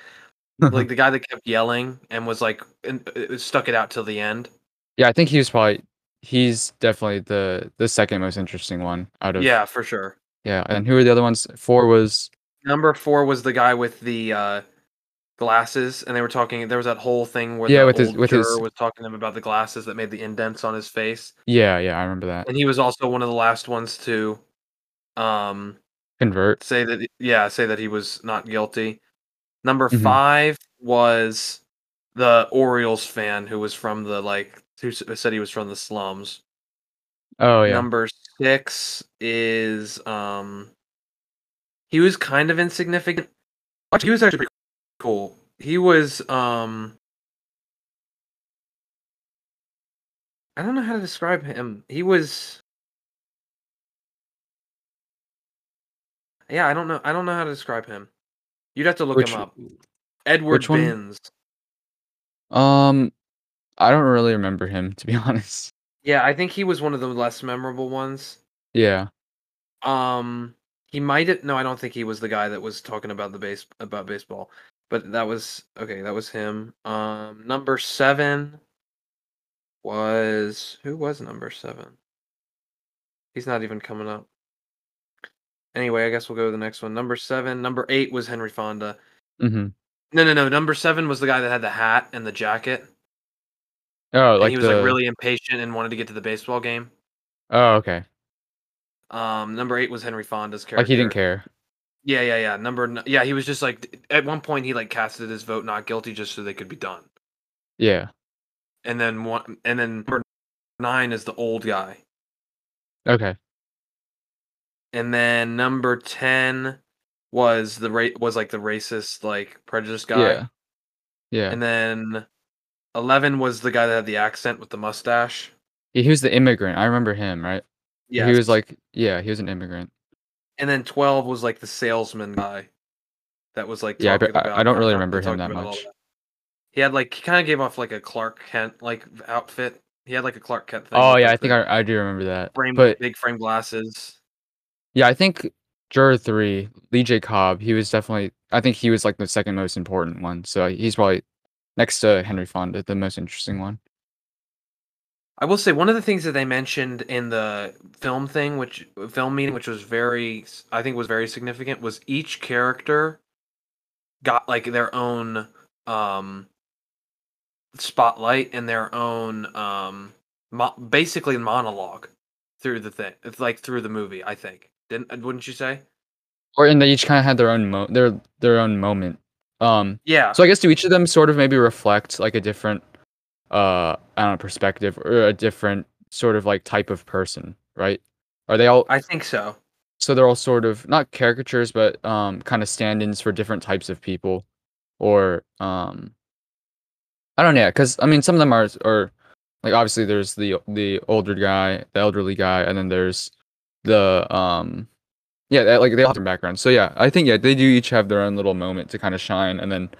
Like the guy that kept yelling and was like and, uh, stuck it out till the end. yeah, I think he was probably he's definitely the the second most interesting one out of Yeah, for sure. yeah. And who are the other ones? Four was Number four was the guy with the uh, glasses, and they were talking. There was that whole thing where Yeah, the with his- with his- was talking to him about the glasses that made the indents on his face, yeah, yeah. I remember that. and he was also one of the last ones to um, Convert. say that. Yeah, say that he was not guilty. Number Mhm. five was the Orioles fan who was from the like who said he was from the slums. Oh yeah. Number six is um he was kind of insignificant. He was actually pretty cool. He was um I don't know how to describe him. He was Yeah, I don't know. I don't know how to describe him. You'd have to look Which- him up. Edward? Binns. Um, I don't really remember him to be honest. Yeah, I think he was one of the less memorable ones. Yeah. Um, he might have. No, I don't think he was the guy that was talking about the base about baseball. But that was okay. That was him. Um, number seven was who was number seven? He's not even coming up. Anyway, I guess we'll go to the next one. Number seven. Number eight was Henry Fonda. Mm-hmm. No, no, no. Number seven was the guy that had the hat and the jacket. Oh, and like he was the. like really impatient and wanted to get to the baseball game. Oh, okay. Um, number eight was Henry Fonda's character. Like he didn't care. Yeah, yeah, yeah. Number n- yeah, he was just like at one point he like casted his vote not guilty just so they could be done. Yeah. And then one and then number nine is the old guy. Okay. And then number 10 was the ra- was like the racist like prejudice guy. Yeah. Yeah. And then 11 was the guy that had the accent with the mustache. he was the immigrant. I remember him, right? Yeah. He was like, yeah, he was an immigrant. And then 12 was like the salesman guy that was like Yeah, I talking bet- I- about I don't really remember him that much. He had like he kind of gave off like a Clark Kent like outfit. He had like a Clark Kent thing. Oh yeah, I think I, I do remember that. frame But big frame glasses. yeah, I think juror three, Lee J. Cobb, he was definitely. I think he was like the second most important one. So he's probably next to Henry Fonda, the most interesting one. I will say one of the things that they mentioned in the film thing, which film meeting, which was very, I think was very significant, was each character got like their own um spotlight and their own um mo- basically monologue through the thing. It's like through the movie. I think didn't wouldn't you say? Or and they each kind of had their own mo- their their own moment. Um, Yeah. so I guess do each of them sort of maybe reflect like a different, uh, I don't know, perspective or a different sort of like type of person, right? Are they all I think so. so they're all sort of not caricatures but um kind of stand-ins for different types of people or um i don't know because i mean some of them are are like obviously there's the the older guy, the elderly guy, and then there's the um yeah, like they all have their background. So yeah, I think yeah, they do each have their own little moment to kind of shine and then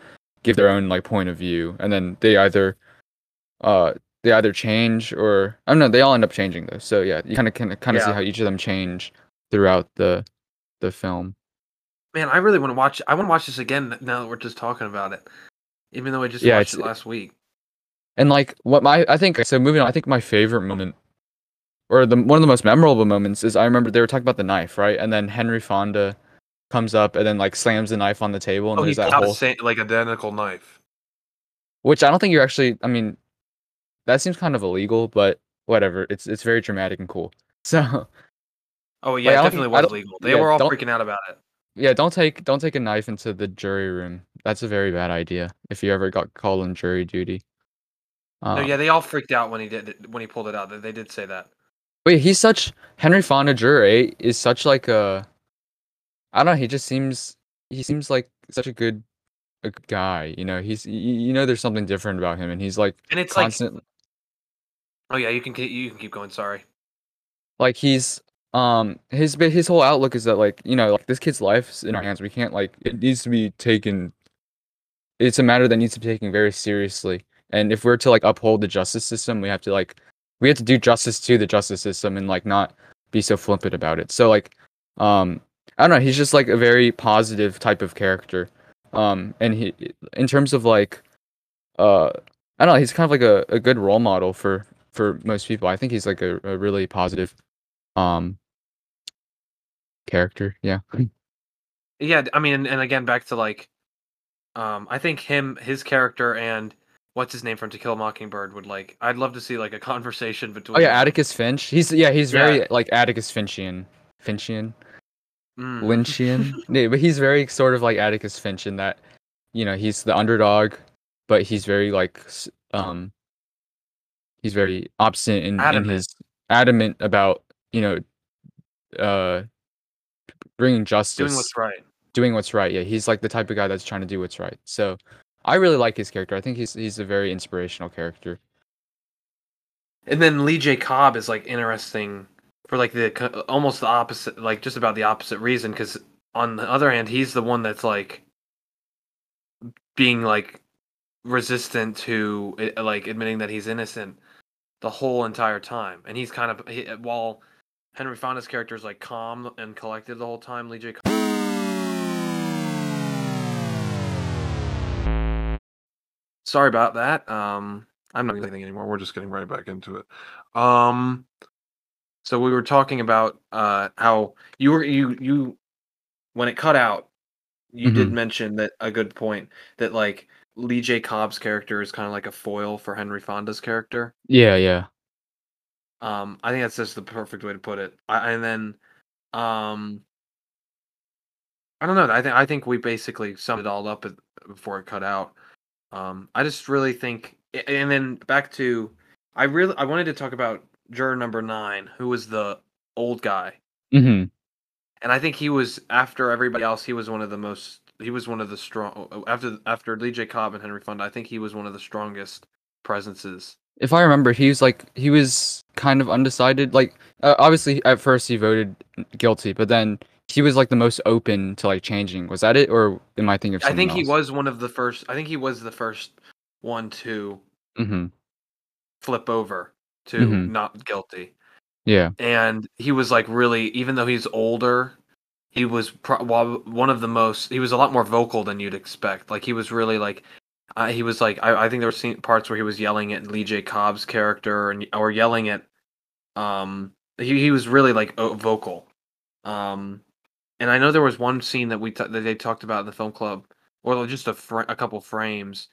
give their own like point of view. And then they either uh they either change or I don't know, they all end up changing though. So yeah, you kind of can kind of see how each of them change throughout the the film. Man, I really want to watch. I want to watch this again now that we're just talking about it. Even though I just Yeah, watched it last week. And like what my I think so moving on, I think my favorite moment or the one of the most memorable moments is I remember they were talking about the knife, right? And then Henry Fonda comes up and then like slams the knife on the table and Oh, he there's that whole a like identical knife. which I don't think you're actually I mean that seems kind of illegal, but whatever. It's it's very dramatic and cool. So Oh yeah, it definitely was don't- legal. They yeah, were all freaking out about it. yeah, don't take don't take a knife into the jury room. That's a very bad idea if you ever got called on jury duty. no, Um, yeah, they all freaked out when he did it, when he pulled it out. They- They did say that. Wait, he's such Henry Fonda juror eight is such like a I don't know, he just seems he seems like such a good a good guy, you know. He's you, know there's something different about him and he's like And it's like, oh yeah, you can you can keep going. Sorry. like he's um his his whole outlook is that like, you know, like this kid's life's in our hands. We can't like it needs to be taken it's a matter that needs to be taken very seriously. And if we're to like uphold the justice system, we have to like we have to do justice to the justice system and like not be so flippant about it. So like um I don't know, he's just like a very positive type of character. Um and he in terms of like uh I don't know, he's kind of like a, a good role model for for most people. I think he's like a, a really positive um character. Yeah. Yeah, I mean, and, again, back to like, um, I think him, his character, and what's his name from To Kill a Mockingbird would like. I'd love to see like a conversation between. Oh yeah. Atticus Finch. He's yeah, he's Yeah. very like Atticus Finchian. Finchian. Mm. Lynchian. yeah, but he's very sort of like Atticus Finch in that, you know, he's the underdog, but he's very like um he's very obstinate in, in Adamant. his adamant about, you know, uh bringing justice doing what's right. doing what's right. Yeah, he's like the type of guy that's trying to do what's right. So I really like his character. I think he's he's a very inspirational character. And then Lee J. Cobb is like interesting for like the almost the opposite, like just about the opposite reason. Because on the other hand, he's the one that's like being like resistant to eh, like admitting that he's innocent the whole entire time, and he's kind of he, while Henry Fonda's character is like calm and collected the whole time. Lee J. Sorry about that. Um, I'm not doing Anything anymore? We're just getting right back into it. Um, So we were talking about uh how you were you you when it cut out, you did Mhm. mention that a good point that like Lee J. Cobb's character is kind of like a foil for Henry Fonda's character. Yeah, yeah. Um, I think that's just the perfect way to put it. I, and then, um, I don't know. I think I think we basically summed it all up before it cut out. Um, I just really think, and then back to, I really I wanted to talk about juror number nine, who was the old guy, Mm-hmm. and I think he was after everybody else. He was one of the most. He was one of the strong after after Lee J. Cobb and Henry Fonda. I think he was one of the strongest presences. If I remember, he was like he was kind of undecided. Like uh, obviously at first he voted guilty, but then he was like the most open to like changing. Was that it, or am I thinking of I think he was one of the first. I think he was the first one to Mm-hmm. flip over to Mhm. not guilty. Yeah. And he was like really, even though he's older, he was pro- one of the most. He was a lot more vocal than you'd expect. Like he was really like, uh, he was like. I, I think there were parts where he was yelling at Lee J. Cobb's character and or yelling at. Um, he he was really like o- vocal. Um, and I know there was one scene that we t- that they talked about in the film club, or just a fr- a couple frames,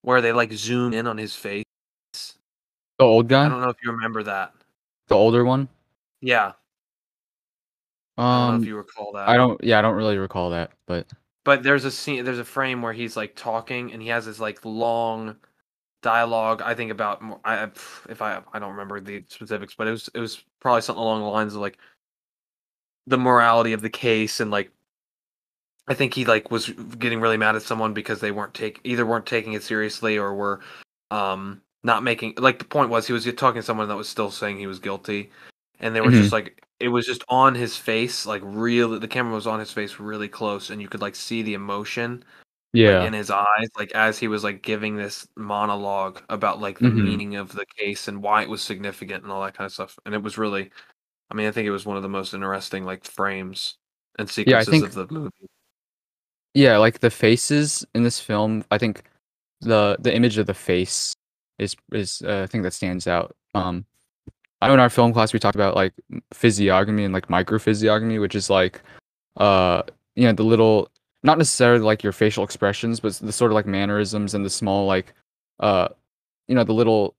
where they like zoom in on his face. The old guy. I don't know if you remember that. the older one. Yeah, I don't know Um, if you recall that. I don't. Yeah, I don't really recall that, but But there's a scene, there's a frame where he's like talking, and he has this like long dialogue. I think about I if I I don't remember the specifics, but it was it was probably something along the lines of like the morality of the case, and like I think he like was getting really mad at someone because they weren't take either weren't taking it seriously or were um not making like the point was he was talking to someone that was still saying he was guilty, and they were Mhm. just like it was just on his face, like really the camera was on his face really close, and you could like see the emotion like, Yeah. in his eyes, like as he was like giving this monologue about like the Mhm. meaning of the case and why it was significant and all that kind of stuff. And it was really, I mean, I think it was one of the most interesting like frames and sequences think- of the movie. Yeah, like the faces in this film, I think the the image of the face is is uh, a thing that stands out. Um, I know in our film class we talked about like physiognomy and like microphysiognomy, which is like uh you know the little not necessarily like your facial expressions, but the sort of like mannerisms and the small like uh you know the little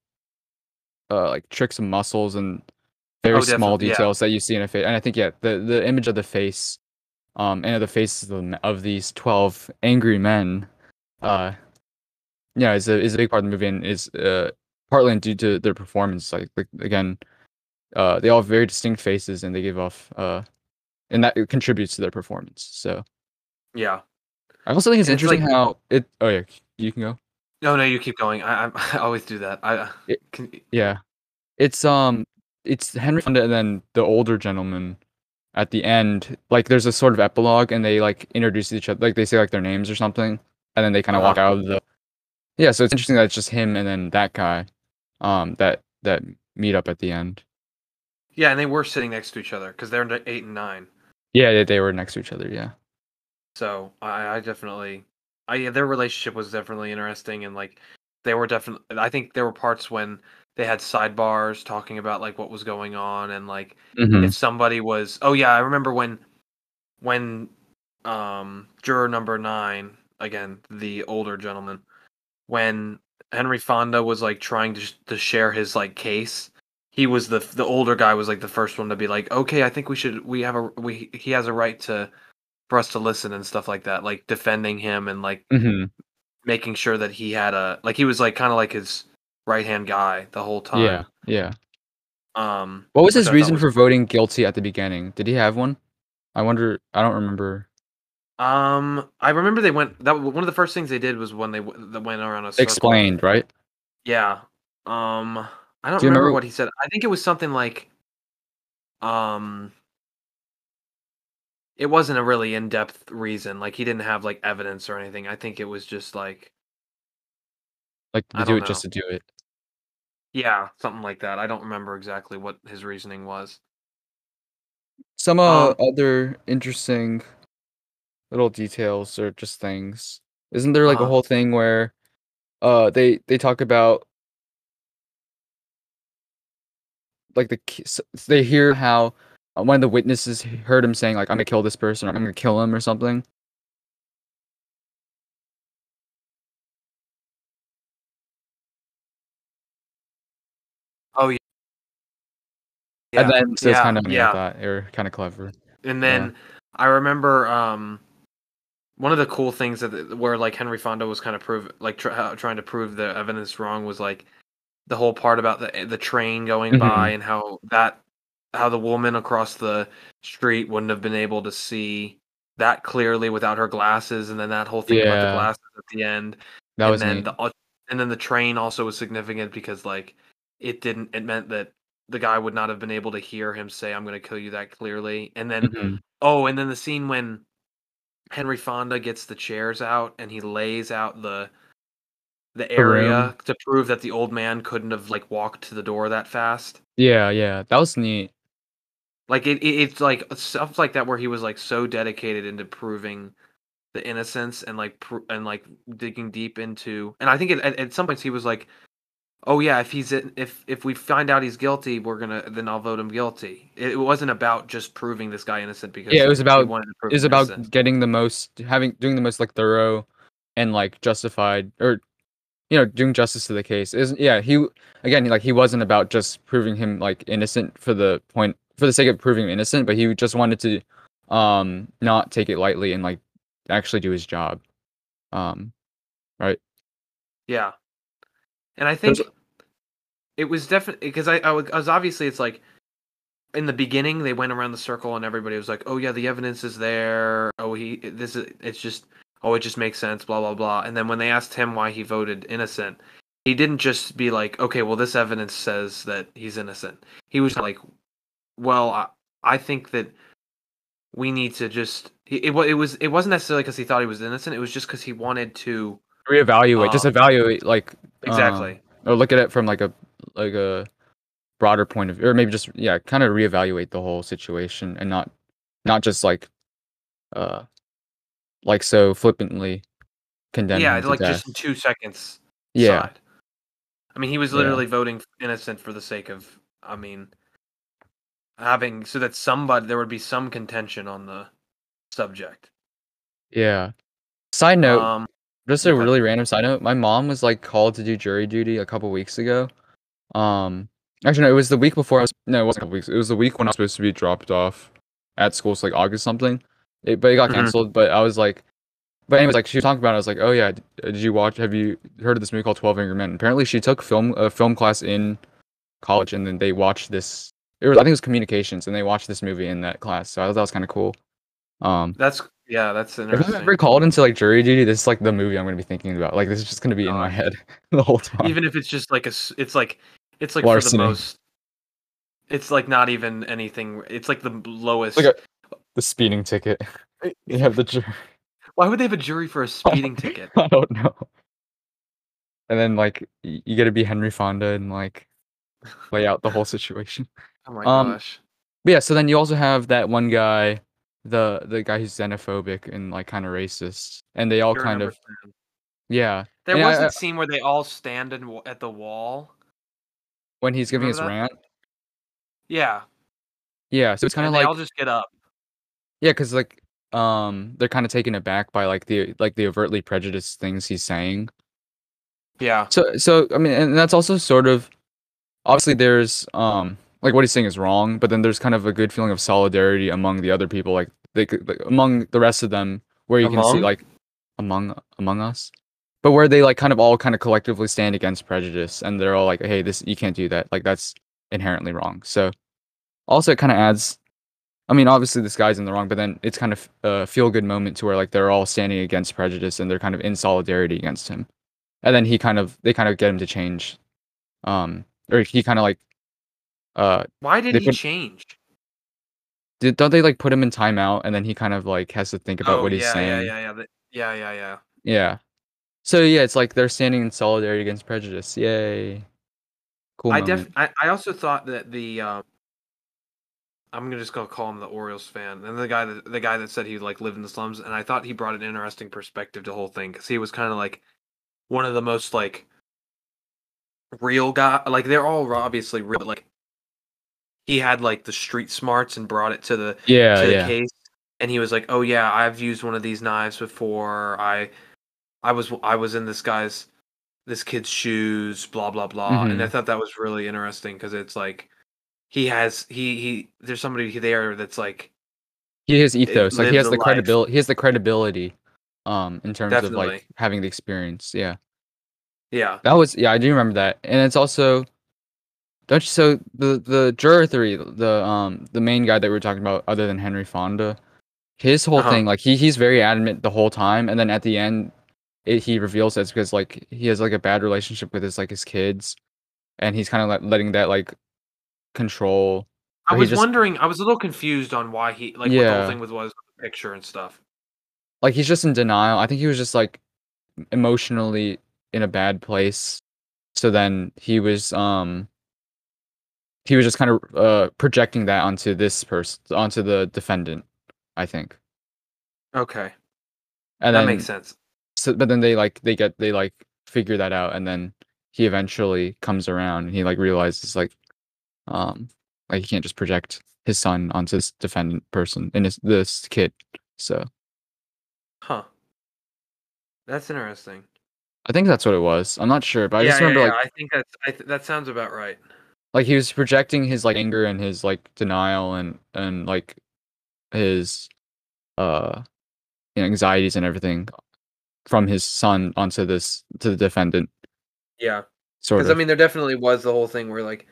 uh like tricks of muscles and very Oh, small definitely, yeah. details that you see in a face. And I think yeah, the the image of the face um and of the faces of, the of these 12 angry men uh yeah is a is a big part of the movie and is uh partly due to their performance like, like again uh they all have very distinct faces and they give off uh and that contributes to their performance so Yeah. i also think it's it's interesting like- how it oh yeah you can go No, no, you keep going. I, I, I always do that. I It- can, yeah it's um it's henry fonda and then the older gentleman at the end like there's a sort of epilogue and they like introduce each other like they say like their names or something and then they kind of walk Uh-huh. out of the yeah so it's interesting that it's just him and then that guy um that that meet up at the end yeah, and they were sitting next to each other because they're eight and nine. yeah they, they were next to each other yeah So I, I definitely, I yeah, their relationship was definitely interesting, and like they were definitely. I think there were parts when they had sidebars talking about like what was going on, and like mm-hmm. if somebody was. Oh yeah, I remember when, when, um, juror number nine again, the older gentleman, when Henry Fonda was like trying to sh- to share his like case. He was the the older guy was like the first one to be like, okay, I think we should we have a we he has a right to for us to listen and stuff like that, like defending him and like Mm-hmm. making sure that he had a like he was like kind of like his right hand guy the whole time. yeah yeah Um. what was his reason was- for voting guilty at the beginning did he have one i wonder i don't remember Um. I remember they went. That one of the first things they did was when they, they went around a circle. explained right Yeah. Um. I don't Do remember remember- what he said. I think it was something like. Um. It wasn't a really in depth reason. Like he didn't have like evidence or anything. I think it was just like like to do it just to do it yeah, something like that. I don't remember exactly what his reasoning was. some uh, Um, other interesting little details or just things isn't there like a Uh-huh. whole thing where uh they they talk about like the they hear how uh, one of the witnesses heard him saying like i'm gonna kill this person or i'm gonna kill him or something Oh yeah. and then so it's kind of yeah. yeah that or kind of clever And then I remember um one of the cool things that where like Henry Fonda was kind of prove like tr- trying to prove the evidence wrong was like the whole part about the the train going Mhm. by and how that how the woman across the street wouldn't have been able to see that clearly without her glasses and then that whole thing about the glasses at the end that and was then neat. the and then the train also was significant because like it didn't it meant that the guy would not have been able to hear him say i'm going to kill you that clearly and then Mhm. oh and then the scene when henry fonda gets the chairs out and he lays out the the area to prove that the old man couldn't have like walked to the door that fast. Yeah yeah. That was neat. Like it, it it's like stuff like that where he was like so dedicated into proving the innocence and like pr- and like digging deep into and i think it, at, at some points he was like oh yeah if he's if if we find out he's guilty we're gonna then i'll vote him guilty. It, wasn't about just proving this guy innocent because Yeah, it was about- wanted to prove it was about innocent. getting the most having doing the most like thorough and like justified or you know doing justice to the case. Isn't yeah he again like he wasn't about just proving him like innocent for the point for the sake of proving him innocent but he just wanted to um not take it lightly and like actually do his job. Um right? Yeah, and I think it was definitely because I, I was obviously it's like in the beginning they went around the circle and everybody was like, oh yeah, the evidence is there. Oh he this is it's just oh it just makes sense blah blah blah. And then when they asked him why he voted innocent, he didn't just be like, okay, well, this evidence says that he's innocent. He was like, well, I, I think that we need to just. It, it, it was it wasn't necessarily because he thought he was innocent. It was just because he wanted to reevaluate, just Um, evaluate like exactly. um, or look at it from like a like a broader point of view, or maybe just yeah, kind of reevaluate the whole situation and not not just like uh like so flippantly condemn yeah, like death. just in two seconds. yeah, side. I mean, he was Yeah. literally voting innocent for the sake of. I mean, having so that somebody there would be some contention on the subject. yeah. Side note, Um, Just a really random side note. My mom was like called to do jury duty a couple weeks ago. Um, actually, no, it was the week before I was. No, it wasn't a couple weeks. It was the week when I was supposed to be dropped off at school. So like August something. It, but it got Mhm. canceled. But I was like, but anyways, like she was talking about. it. I was like, oh yeah, did you watch? Have you heard of this movie called Twelve Angry Men? Apparently, she took film a film class in college, and then they watched this. It was I think it was communications, and they watched this movie in that class. So I thought that was kind of cool. Um, that's yeah, that's if I'm ever called into like jury duty, this is like the movie I'm gonna be thinking about. Like this is just gonna be in my head the whole time. Even if it's just like a, it's like, it's like for the most. It's like not even anything. It's like the lowest. Like a- the speeding ticket. You have the jury. Why would they have a jury for a speeding ticket? I don't know. And then like you get to be Henry Fonda and like lay out the whole situation. Oh my Um, gosh. But yeah, so then you also have that one guy, the the guy who's xenophobic and like kind of racist, and they all You're kind of 10. yeah. There and was I- that scene where they all stand in, at the wall. when he's giving his that? rant. Yeah, Yeah, so it's kind of like they all just get up. Yeah, because like um they're kind of taken aback by like the like the overtly prejudiced things he's saying. Yeah, So so I mean, and that's also sort of obviously there's um like what he's saying is wrong, but then there's kind of a good feeling of solidarity among the other people, like they could like, among the rest of them, where you can see like among among us, but where they like kind of all kind of collectively stand against prejudice, and they're all like, hey, this you can't do that, like that's inherently wrong. So also it kind of adds I mean, obviously this guy's in the wrong, but then it's kind of a feel good moment to where like they're all standing against prejudice and they're kind of in solidarity against him. And then he kind of they kind of get him to change. Um or he kind of like uh why did he put- change? Did, don't they like put him in timeout and then he kind of like has to think about oh what he's yeah, saying. yeah, yeah, yeah, yeah, yeah, yeah. Yeah. So yeah, it's like they're standing in solidarity against prejudice. Yay. Cool I moment. def I, I also thought that the um, I'm gonna just gonna call him the Orioles fan, and the guy that the guy that said he like lived in the slums, and I thought he brought an interesting perspective to the whole thing because he was kind of like one of the most like real guy. Like they're all obviously real, but like he had like the street smarts and brought it to the yeah, to the yeah. case and he was like oh yeah i've used one of these knives before i i was i was in this guy's this kid's shoes blah blah blah and i thought that was really interesting because it's like he has he he there's somebody there that's like He has ethos. Like he has the credibility. He has the credibility um in terms of like having the experience. Yeah. yeah That was yeah, I do remember that. And it's also don't you, so the the juror three, the um the main guy that we were talking about other than Henry Fonda, his whole Uh-huh. thing like he he's very adamant the whole time and then at the end it, he reveals it's because like he has like a bad relationship with his like his kids and he's kind of like letting that like control i was just- wondering i was a little confused on why he like what the whole thing was was the picture and stuff like he's just in denial. I think he was just like emotionally in a bad place. So then he was um he was just kind of uh projecting that onto this person onto the defendant, I think. okay And that then makes sense so but then they like they get they like figure that out and then he eventually comes around and he like realizes like um like he can't just project his son onto this defendant person and this this kid. So huh that's interesting I think that's what it was. I'm not sure, but I yeah, just yeah, remember yeah, like i think that's I th- that sounds about right like he was projecting his like anger and his like denial and and like his uh you know, anxieties and everything from his son onto this to the defendant. Yeah. Sort Because I mean, there definitely was the whole thing where like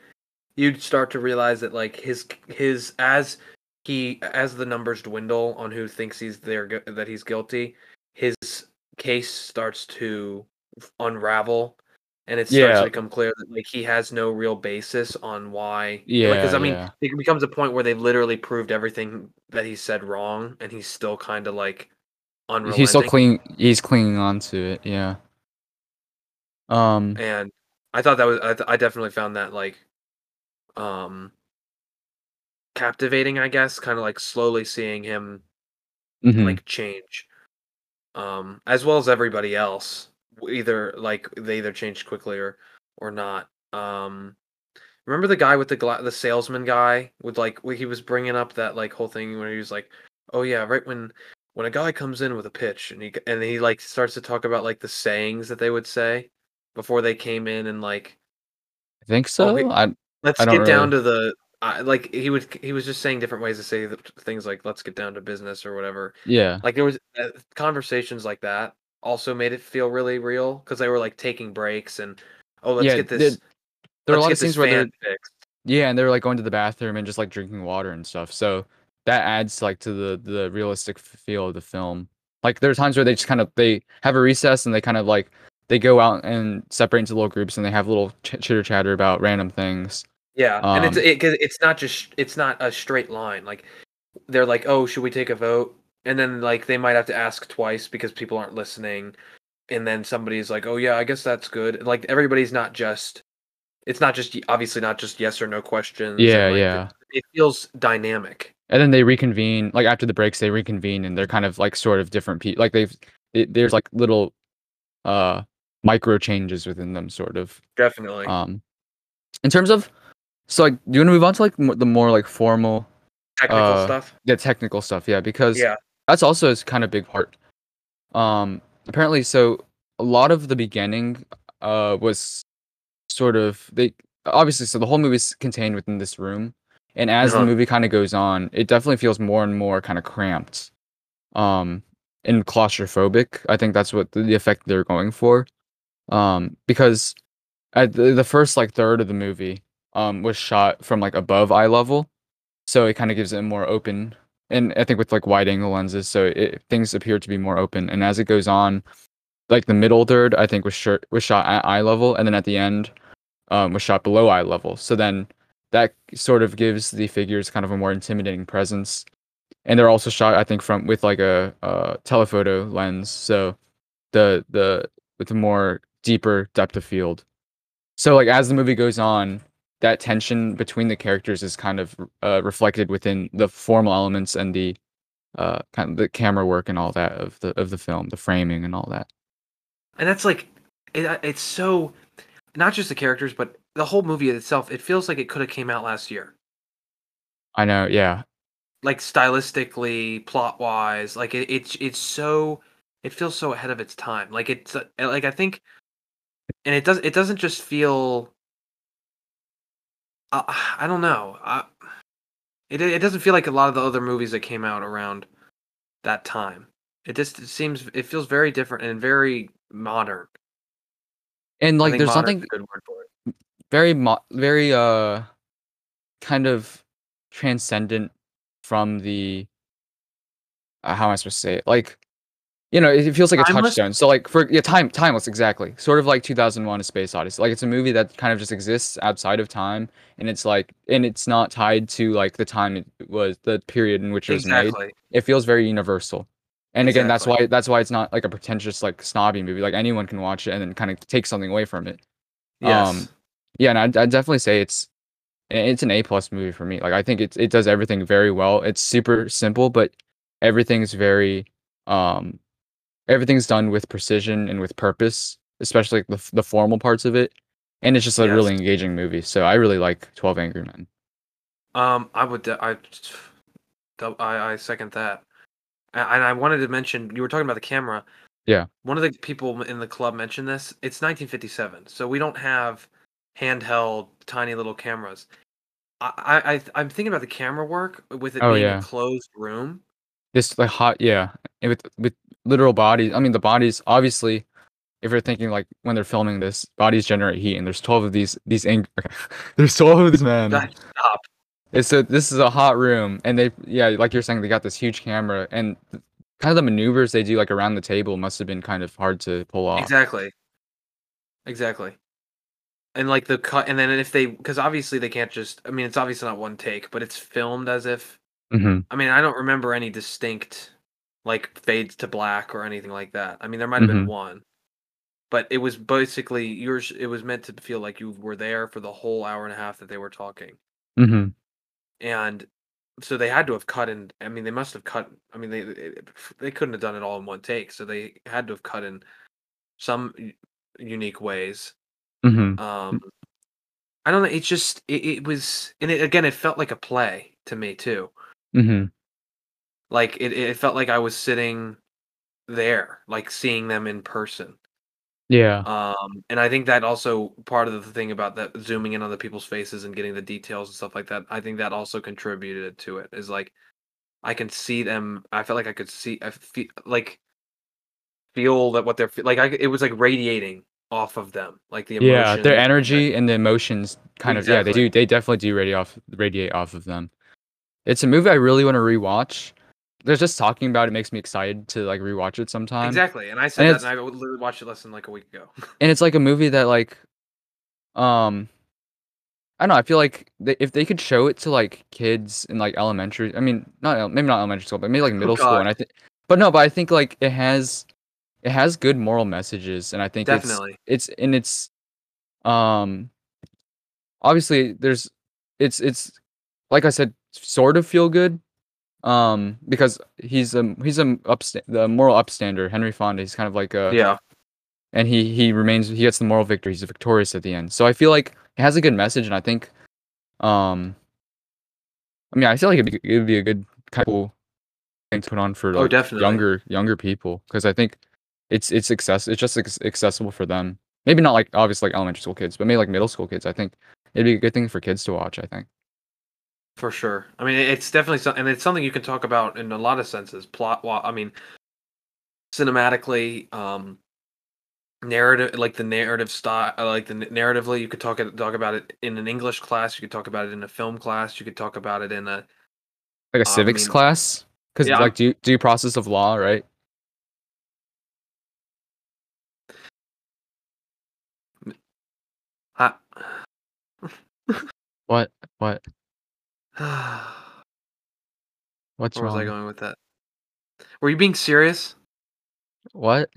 you'd start to realize that like his his as he as the numbers dwindle on who thinks he's there that he's guilty, his case starts to unravel, and it starts Yeah. to become clear that like he has no real basis on why. Yeah, because I mean, yeah. it becomes a point where they've literally proved everything that he said wrong, and he's still kind of like unrelenting. He's still clinging. He's clinging on to it. Yeah. Um. and I thought that was I, th- I definitely found that like um captivating. I guess kind of like slowly seeing him mhm. like change um as well as everybody else either like they either changed quickly or or not um remember the guy with the gla- the salesman guy with like when he was bringing up that like whole thing where he was like oh yeah right when when a guy comes in with a pitch and he and he like starts to talk about like the sayings that they would say before they came in and like I think so. wait. I let's I get don't down to the uh, like he would he was just saying different ways to say the, things like let's get down to business or whatever yeah. like there was uh, conversations like that also made it feel really real because they were like taking breaks and oh let's Yeah, get this There are a lot of scenes this where they're fixed. yeah, and they're like going to the bathroom and just like drinking water and stuff. So that adds like to the the realistic feel of the film. Like there are times where they just kind of they have a recess and they kind of like they go out and separate into little groups and they have little ch- chitter chatter about random things. yeah and it's Um, it, it's not just it's not a straight line like they're like oh should we take a vote and then like they might have to ask twice because people aren't listening. And then somebody's like oh yeah i guess that's good. Like everybody's not just it's not just obviously not just yes or no questions. Yeah, like, yeah. it, it feels dynamic. And then they reconvene like after the breaks they reconvene and they're kind of like sort of different people. Like they've it, there's like little uh micro changes within them sort of. definitely. Um in terms of so like do you want to move on to like the more like formal technical uh, stuff? yeah technical stuff? Yeah because yeah that's also is kind of big part. Um apparently so a lot of the beginning uh was sort of they obviously so the whole movie is contained within this room and as Uh-huh. the movie kind of goes on it definitely feels more and more kind of cramped um and claustrophobic. I think that's what the, the effect they're going for. Um because at the, the first like third of the movie um was shot from like above eye level so it kind of gives it a more open and i think with like wide angle lenses so it, things appear to be more open and as it goes on like the middle third i think was shot was shot at eye level and then at the end um, was shot below eye level. So then that sort of gives the figures kind of a more intimidating presence. And they're also shot i think from with like a, a telephoto lens so the the with a more deeper depth of field. So like as the movie goes on that tension between the characters is kind of uh, reflected within the formal elements and the uh kind of the camera work and all that of the of the film the framing and all that. And that's like it, uh, it's so not just the characters but the whole movie itself it feels like it could have came out last year. I know yeah. Like stylistically plot wise like it, it's it's so it feels so ahead of its time. Like it's uh, like i think and it does it doesn't just feel uh, i don't know. Uh, it, it doesn't feel like a lot of the other movies that came out around that time. It just it seems it feels very different and very modern. And like there's something good word for it. very mo- very uh kind of transcendent from the uh, how am I supposed to say it? Like you know, it, feels like a Timeless? touchstone. So like for yeah, time timeless exactly. Sort of like 2001: A Space Odyssey. Like it's a movie that kind of just exists outside of time, and it's like and it's not tied to like the time it was the period in which it was made. It feels very universal. And again, that's why that's why it's not like a pretentious like snobby movie. Like anyone can watch it and then kind of take something away from it. yes Um, yeah, and I'd, I'd definitely say it's it's an A plus movie for me. Like I think it it does everything very well. It's super simple, but everything's very um everything's done with precision and with purpose, especially the the formal parts of it. And it's just a Yes. really engaging movie. So I really like Twelve Angry Men. Um, I would. I, I, I second that. And I wanted to mention you were talking about the camera. Yeah. One of the people in the club mentioned this. It's 1957, so we don't have handheld tiny little cameras. I, I, I I'm thinking about the camera work with it Oh, being yeah. a closed room. This like hot, yeah, and with with literal bodies. I mean, the bodies obviously. If you're thinking like when they're filming this, bodies generate heat, and there's twelve of these these ang- there's twelve of these men. God, Stop. It's a this is a hot room, and they yeah, like you're saying, they got this huge camera, and kind of the maneuvers they do like around the table must have been kind of hard to pull off. Exactly. Exactly. and like the cut, and then if they, because obviously they can't just. I mean, it's obviously not one take, but it's filmed as if. Hmm I mean, I don't remember any distinct like fades to black or anything like that. I mean, there might have been Mhm. one, but it was basically yours. It was meant to feel like you were there for the whole hour and a half that they were talking, hmm and so they had to have cut in. I mean, they must have cut. I mean, they they couldn't have done it all in one take, so they had to have cut in some unique ways. hmm Um, I don't know. It just it, it was, and it, again, it felt like a play to me too. Hmm Like it, it felt like I was sitting there, like seeing them in person. Yeah. Um, and I think that also part of the thing about that zooming in on the people's faces and getting the details and stuff like that. I think that also contributed to it. Is like I can see them. I felt like I could see. I feel like feel that what they're like. I it was like radiating off of them, like the emotion. yeah, their energy and the emotions kind of yeah, they do they definitely do radiate off radiate off of them. It's a movie I really want to rewatch. There's just talking about it makes me excited to like rewatch it sometime. Exactly, and I said And that, and I would literally watched it less than like a week ago. and it's like a movie that like um I don't know, I feel like they, if they could show it to like kids in like elementary, I mean, not maybe not elementary school, but maybe like middle school and I think but no, but I think like it has it has good moral messages and I think it's Definitely. it's and it's um obviously there's it's it's like I said sort of feel good um because he's a he's a upsta- the moral upstander Henry Fonda. He's kind of like a yeah, and he he remains he gets the moral victory. He's victorious at the end. So I feel like it has a good message and I think um I mean I feel like it'd be, it'd be a good kind of thing to put on for Oh, like, definitely. younger younger people because I think it's it's access it's just accessible for them. Maybe not like obviously like elementary school kids but maybe like middle school kids. I think it'd be a good thing for kids to watch I think for sure. I mean, it's definitely something, and it's something you can talk about in a lot of senses. Plot, wa- I mean, cinematically, um, narrative, like the narrative style, uh, like the narratively, you could talk talk about it in an English class. You could talk about it in a film class. You could talk about it in a like a I civics mean- class because Yeah, like due due process of law right I, what what where what's was I going with that? Were you being serious? what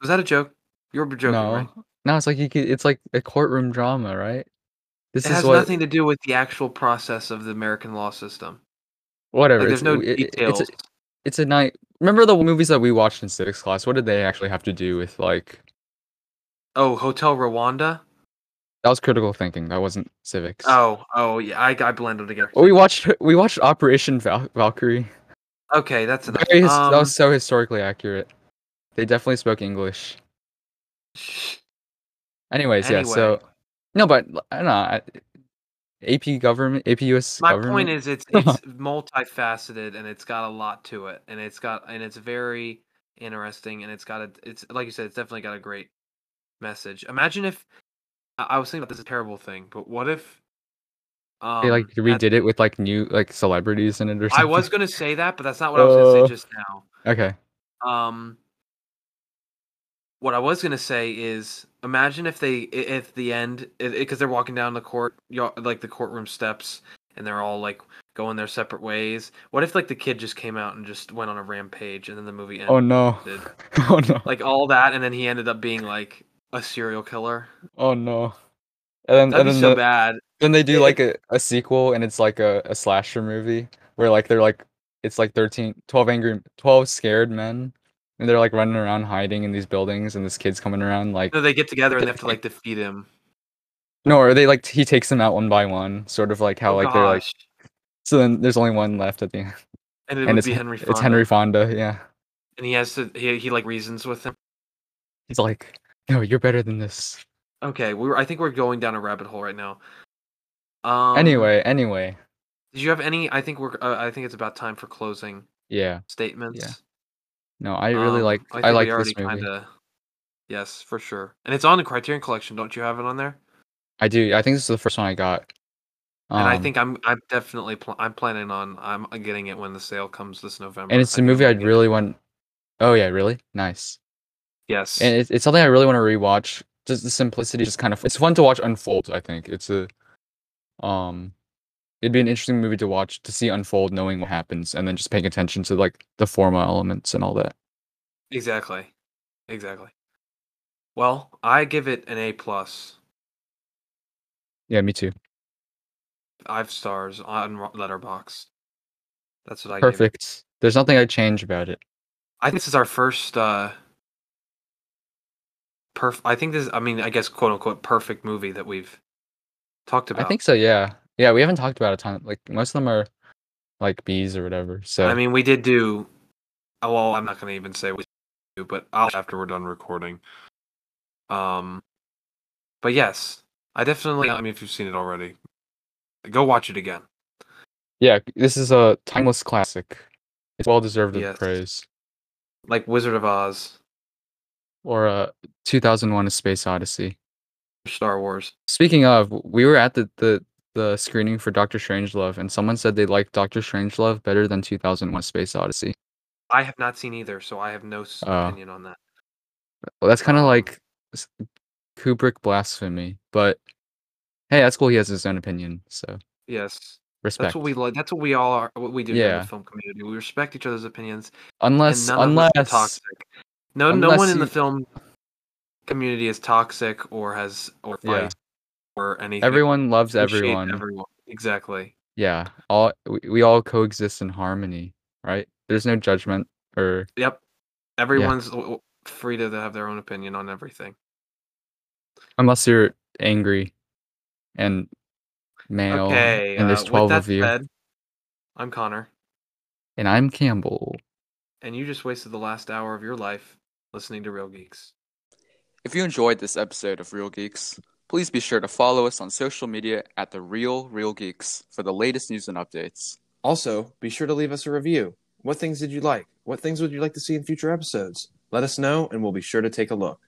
Was that a joke? You were joking, no right? no it's like you could, it's like a courtroom drama right this It has what nothing to do with the actual process of the American law system. whatever Like, it's, there's no it- it- details. it's a, it's a night remember the movies that we watched in civics class what did they actually have to do with like oh, Hotel Rwanda. That was critical thinking that wasn't civics Oh, oh yeah, I I blended together. Oh, we watched we watched Operation Val- Valkyrie. Okay, that's enough. His- Um, that was so historically accurate. They definitely spoke English. Anyways, yeah. So no, but I don't know. AP government, AP US my government. point is it's it's multifaceted and it's got a lot to it and it's got and it's very interesting and it's got a it's like you said it's definitely got a great message. Imagine if I, I was thinking about this is a terrible thing, but what if um they like at- redid it with like new like celebrities in it or something. I was gonna say that, but that's not what I was gonna Uh. say just now. okay. Um, what I was gonna say is, imagine if they, i- at the end, because they're walking down the court, like the courtroom steps, and they're all like going their separate ways. What if like the kid just came out and just went on a rampage, and then the movie ended? Oh no. oh no. Like all that, and then he ended up being like a serial killer. oh no. And then, That'd and then so the- bad. Then they do It- like a, a sequel and it's like a, a slasher movie where like they're like it's like 13 12 angry 12 scared men and they're like running around hiding in these buildings and this kid's coming around like No, they get together and they have to like defeat him. no or they like he takes them out one by one sort of like how Oh, like they're like so then there's only one left at the end and it and would it's be Henry. Fonda. it's Henry Fonda yeah and he has to. He, he like reasons with him. he's like no you're better than this Okay, we were. I think we're going down a rabbit hole right now. Um, anyway anyway Did you have any? I think we're. Uh, I think it's about time for closing yeah statements. no I really Um, like I, I, like this movie Kinda, yes, for sure. And it's on the Criterion Collection. Don't you have it on there? I do I think this is the first one I got and I Um, think I'm. I'm definitely. Pl- I'm planning on. I'm getting it when the sale comes this November. and it's I a movie I'd get it. really want oh yeah really nice Yes. and it's, it's something I really want to rewatch just the simplicity, just kind of it's fun to watch unfold. I think it's a um, it'd be an interesting movie to watch to see unfold, knowing what happens, and then just paying attention to like the formal elements and all that. Exactly. Exactly. Well, I give it an A plus. Yeah, me too. Five stars on Letterboxd. That's what I give it. Perfect. There's nothing I'd change about it. I think this is our first uh perf I think this is I mean, I guess quote unquote perfect movie that we've talked about. I think so. Yeah, yeah. We haven't talked about a ton. Like most of them are like bees or whatever. So I mean, we did do oh, well, I'm not going to even say we do, but I'll after we're done recording. um but yes, I definitely I mean, if you've seen it already, go watch it again. yeah, this is a timeless classic. It's well deserved of Yes. praise. like Wizard of Oz, Or uh, 2001: A Space Odyssey. Star Wars. Speaking of, we were at the the the screening for Doctor Strangelove, and someone said they liked Doctor Strangelove better than 2001: Space Odyssey. I have not seen either, so I have no Oh. opinion on that. Well, that's kind of Um, like Kubrick blasphemy, but hey, that's cool. He has his own opinion, so Yes. respect. That's what we like. That's what we all are. What we do here in the film community. We respect each other's opinions, unless unless of us are toxic. No, no unless one in the film community is toxic or has or Yeah. fights or anything. everyone loves everyone. Everyone. Exactly. Yeah, all we, we all coexist in harmony, right? There's no judgment or Yep. Everyone's w- free to have their own opinion on everything. unless you're angry and male, Okay. and there's uh, 12 with of you, said, I'm Connor, and I'm Campbell. and you just wasted the last hour of your life listening to Real Geeks. If you enjoyed this episode of Real Geeks, please be sure to follow us on social media at the Real Real Geeks for the latest news and updates. Also, be sure to leave us a review. What things did you like? What things would you like to see in future episodes? Let us know, and we'll be sure to take a look.